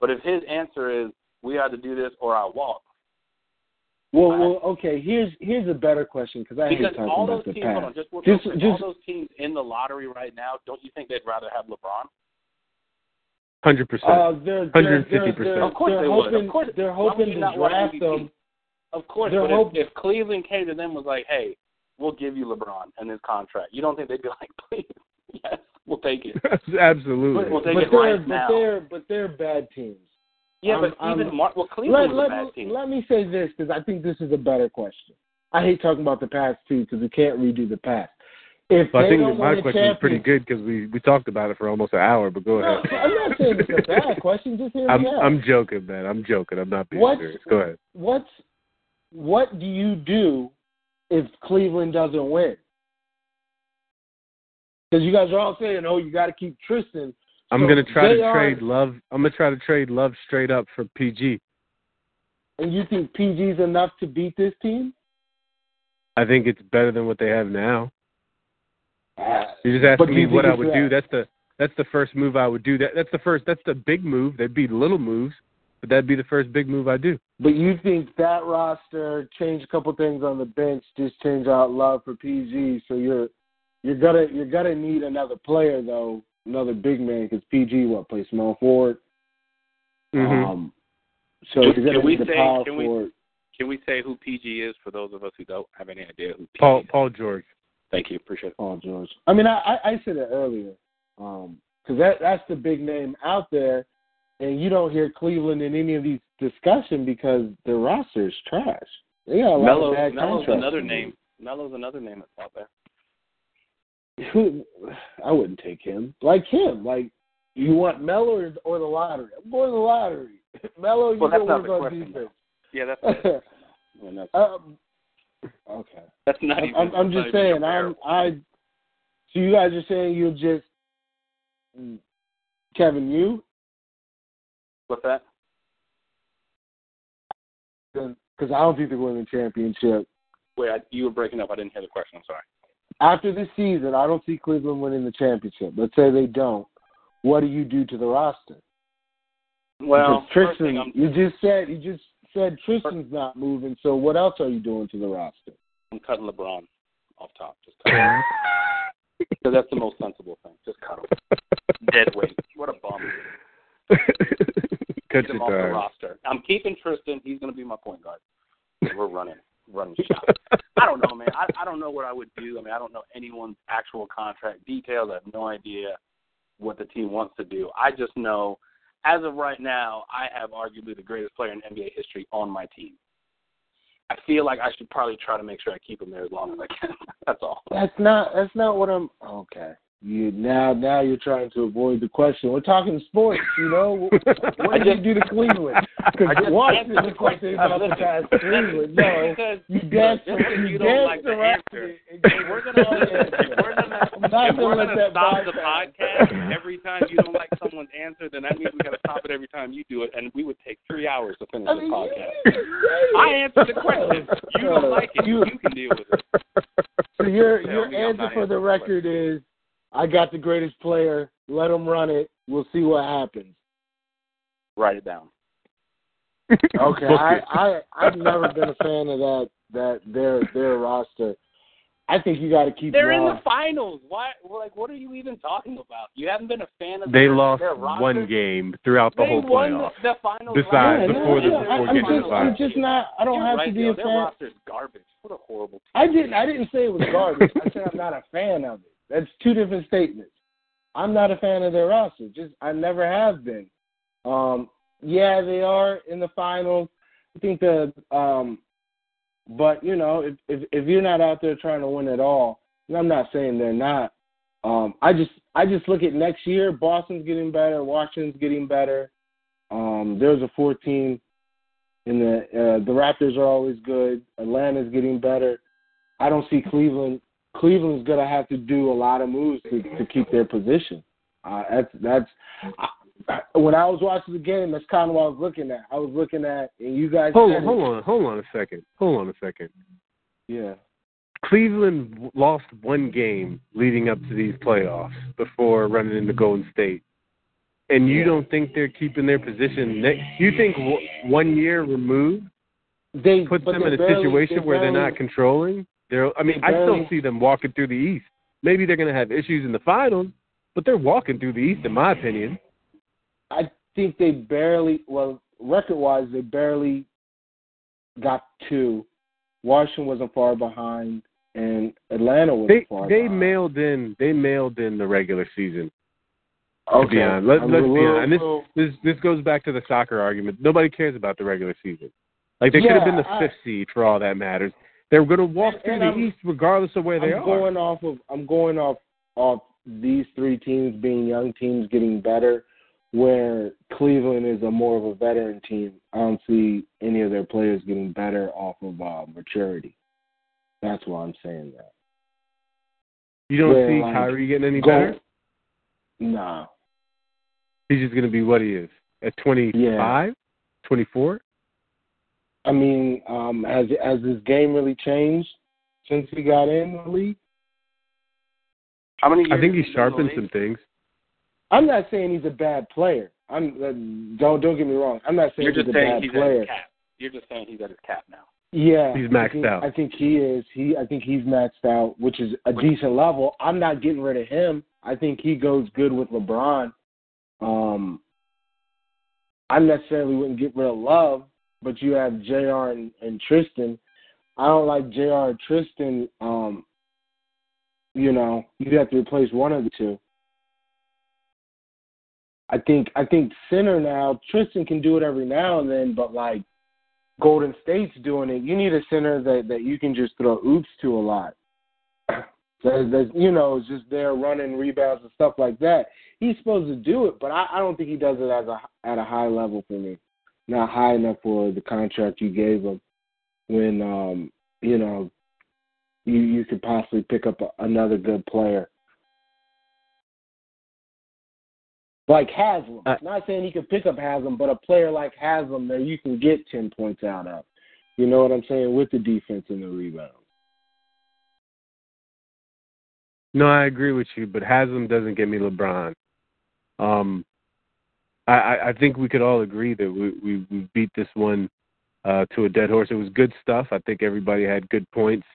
but if his answer is we to do this or I walk, Well, well, okay. Here's here's a better question because I hate because talking all about those the teams, hold past. on, just, Just- just- all those teams in the lottery right now, don't you think they'd rather have LeBron? Hundred percent. Uh, they're, they're, they're, 150%. Of course they're they would. hoping, Of course. They're hoping to draft them. Of course, They're but hope- if, if Cleveland came to them was like, "Hey, we'll give you LeBron and his contract," you don't think they'd be like, [laughs] "Please, yes, we'll take it." [laughs] Absolutely. But, We'll take but it they're, right but now. they're but they're bad teams. Yeah, I'm- but even I'm- Mar- well, Cleveland Let, was let, a me, bad team. let me say this because I think this is a better question. I hate talking about the past too because we can't redo the past. If But I think my question is pretty good because we we talked about it for almost an hour. But go No, ahead. I'm not saying it's a [laughs] bad question. Just hear I'm me out. I'm joking, man. I'm joking. I'm not being What's- serious. Go ahead. What's what do you do if Cleveland doesn't win? Because you guys are all saying, "Oh, you got to keep Tristan." I'm So gonna try to are- trade love. I'm gonna try to trade love straight up for PG. And you think PG's enough to beat this team? I think it's better than what they have now. Uh, You just asking me what I would that- do. That's the that's the first move I would do. That that's the first. That's the big move. There'd be little moves, but that'd be the first big move I do. But you think that roster change a couple things on the bench, just change out love for PG. So you're you're gonna you're gonna need another player though, another big man because PG what plays small forward. Mhm. Um, so Can- can we say- power can we- Can we say who PG is for those of us who don't have any idea who PG Paul is? Paul George. Thank you, appreciate it. Paul George. I mean, I I, I said it earlier because that that's the big name out there, and you don't hear Cleveland in any of these discussion because the roster is trash. They got a lot Melo, of bad Melo's another name. Melo's another name that's out there. Who? I wouldn't take him. Like him. Like you want Melo or, or the lottery? I'm going the lottery. [laughs] Melo, you Well, not work on question, defense. Yeah, that's [laughs] um, okay. that's not I'm, even. I'm, I'm just saying. I'm. I. So you guys are saying you'll just Kevin, you What's that? because I don't think they're winning the championship. Wait, I, you were breaking up. I didn't hear the question. I'm sorry. After this season, I don't see Cleveland winning the championship. Let's say they don't. What do you do to the roster? Well, Because first thing Tristan, you just said you just said Tristan's not moving. So what else are you doing to the roster? I'm cutting LeBron off top. Just [laughs] cut him. Because that's the most sensible thing. Just cut him. Dead weight. What a bum. [laughs] Cut him off the roster. I'm keeping Tristan. He's going to be my point guard. We're running, running [laughs] shop. I don't know, man. I, I don't know what I would do. I mean, I don't know anyone's actual contract details. I have no idea what the team wants to do. I just know, as of right now, I have arguably the greatest player in NBA history on my team. I feel like I should probably try to make sure I keep him there as long as I can. [laughs] That's all. That's not that's not what I'm. Okay, you now now you're trying to avoid the question. We're talking sports, you know. [laughs] What did you do to Cleveland? Because Washington the question about the past Cleveland. No, [laughs] because you danced. you you don't like the answer, it and if gave we're gonna we're gonna I'm not gonna let that stop the podcast every time you don't like someone's answer, then that means we gotta stop it every time you do it, and we would take three hours to finish I the podcast. I answered the question. You don't uh, like it. You, you can deal with it. So your your answer for the record is, I got the greatest player. Let him run it. We'll see what happens. Write it down. [laughs] Okay, I, I I've never been a fan of that that their their roster. I think you got to keep. They're Raw. in the finals. Why? Like, what are you even talking about? You haven't been a fan of. They their, lost their one game throughout the They whole won playoff. the, the finals. Besides, Yeah, before no, the- yeah, before I, I'm getting just, I'm just not. I don't You're have right, to be though. a Their fan. roster's garbage. What a horrible. Team. I didn't. I didn't say it was garbage. I said I'm not a fan of it. That's two different statements. I'm not a fan of their roster. Just I never have been. Um, yeah, they are in the finals. I think the um, but you know, if if if you're not out there trying to win at all, and I'm not saying they're not. Um, I just I just look at next year. Boston's getting better. Washington's getting better. Um, there's a 14 in the uh, the Raptors are always good. Atlanta's getting better. I don't see Cleveland. Cleveland's gonna have to do a lot of moves to to keep their position. Uh, that's that's I, when I was watching the game. That's kind of what I was looking at. I was looking at, and you guys. Hold on, hold on, hold on a second. Hold on a second. Yeah. Cleveland lost one game leading up to these playoffs before running into Golden State. And you don't think they're keeping their position? Ne- you think w- one year removed They puts but them in a barely- situation where they're not controlling? They're, I mean, I still see them walking through the East. Maybe they're going to have issues in the finals, but they're walking through the East, in my opinion. I think they barely, well, record wise, they barely got two. Washington wasn't far behind, and Atlanta wasn't They far they behind. mailed in they mailed in the regular season. okay. Let, let's a be honest. And this- This this goes back to the soccer argument. Nobody cares about the regular season. Like they could have been the I- fifth seed for all that matters. They're going to walk And- through and the I'm- East regardless of where they I'm are. going off of I'm going off off these three teams being young teams getting better, where Cleveland is a more of a veteran team. I don't see any of their players getting better off of uh, maturity. That's why I'm saying that. you don't where, see like, Kyrie getting any Go- better. Nah. He's just going to be what he is at 25, 24. I mean, um, has has his game really changed since he got in the league? How many? Years I think he been in the sharpened some things. I'm not saying he's a bad player. I'm uh, don't don't get me wrong. I'm not saying You're he's just a saying bad he's at player. his cap. You're just saying he's at his cap now. Yeah, He's I maxed think- out. I think he is. He I think he's maxed out, which is a decent level. I'm not getting rid of him. I think he goes good with LeBron. Um, I necessarily wouldn't get rid of Love, but you have Jr. and, and Tristan. I don't like Jr. and Tristan. Um, you know, you have to replace one of the two. I think I think center now. Tristan can do it every now and then, but like Golden State's doing it. You need a center that that you can just throw oops to a lot. [clears throat] That, that you know is just there running rebounds and stuff like that. He's supposed to do it, but I, I don't think he does it as a at a high level for me. Not high enough for the contract you gave him. When um you know you you could possibly pick up a, another good player. Like Haslem. Uh, Not saying he could pick up Haslem, but a player like Haslem that you can get ten points out of. You know what I'm saying? With the defense and the rebound. No, I agree with you, but Haslem doesn't get me LeBron. Um, I, I, think we could all agree that we, we, we beat this one uh, to a dead horse. It was good stuff. I think everybody had good points.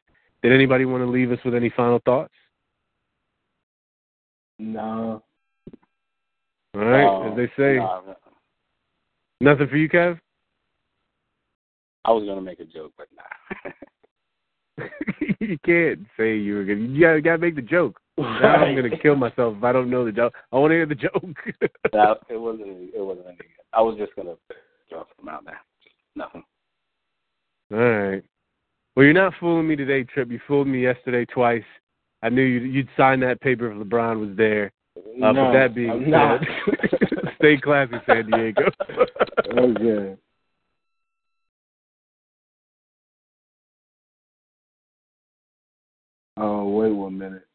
Did anybody want to leave us with any final thoughts? No. All right, Uh, as they say, nah, nothing for you, Kev. I was gonna make a joke, but nah. [laughs] [laughs] you can't say you were gonna. You gotta, gotta make the joke. Now I'm gonna kill myself if I don't know the joke. I want to hear the joke. [laughs] that, it wasn't. It wasn't any good. I was just gonna throw something out there. Just nothing. All right. Well, you're not fooling me today, Trip. You fooled me yesterday twice. I knew you'd, you'd sign that paper if LeBron was there. Uh, no, but that being said, [laughs] stay classy, San Diego. [laughs] okay. Oh, wait one minute.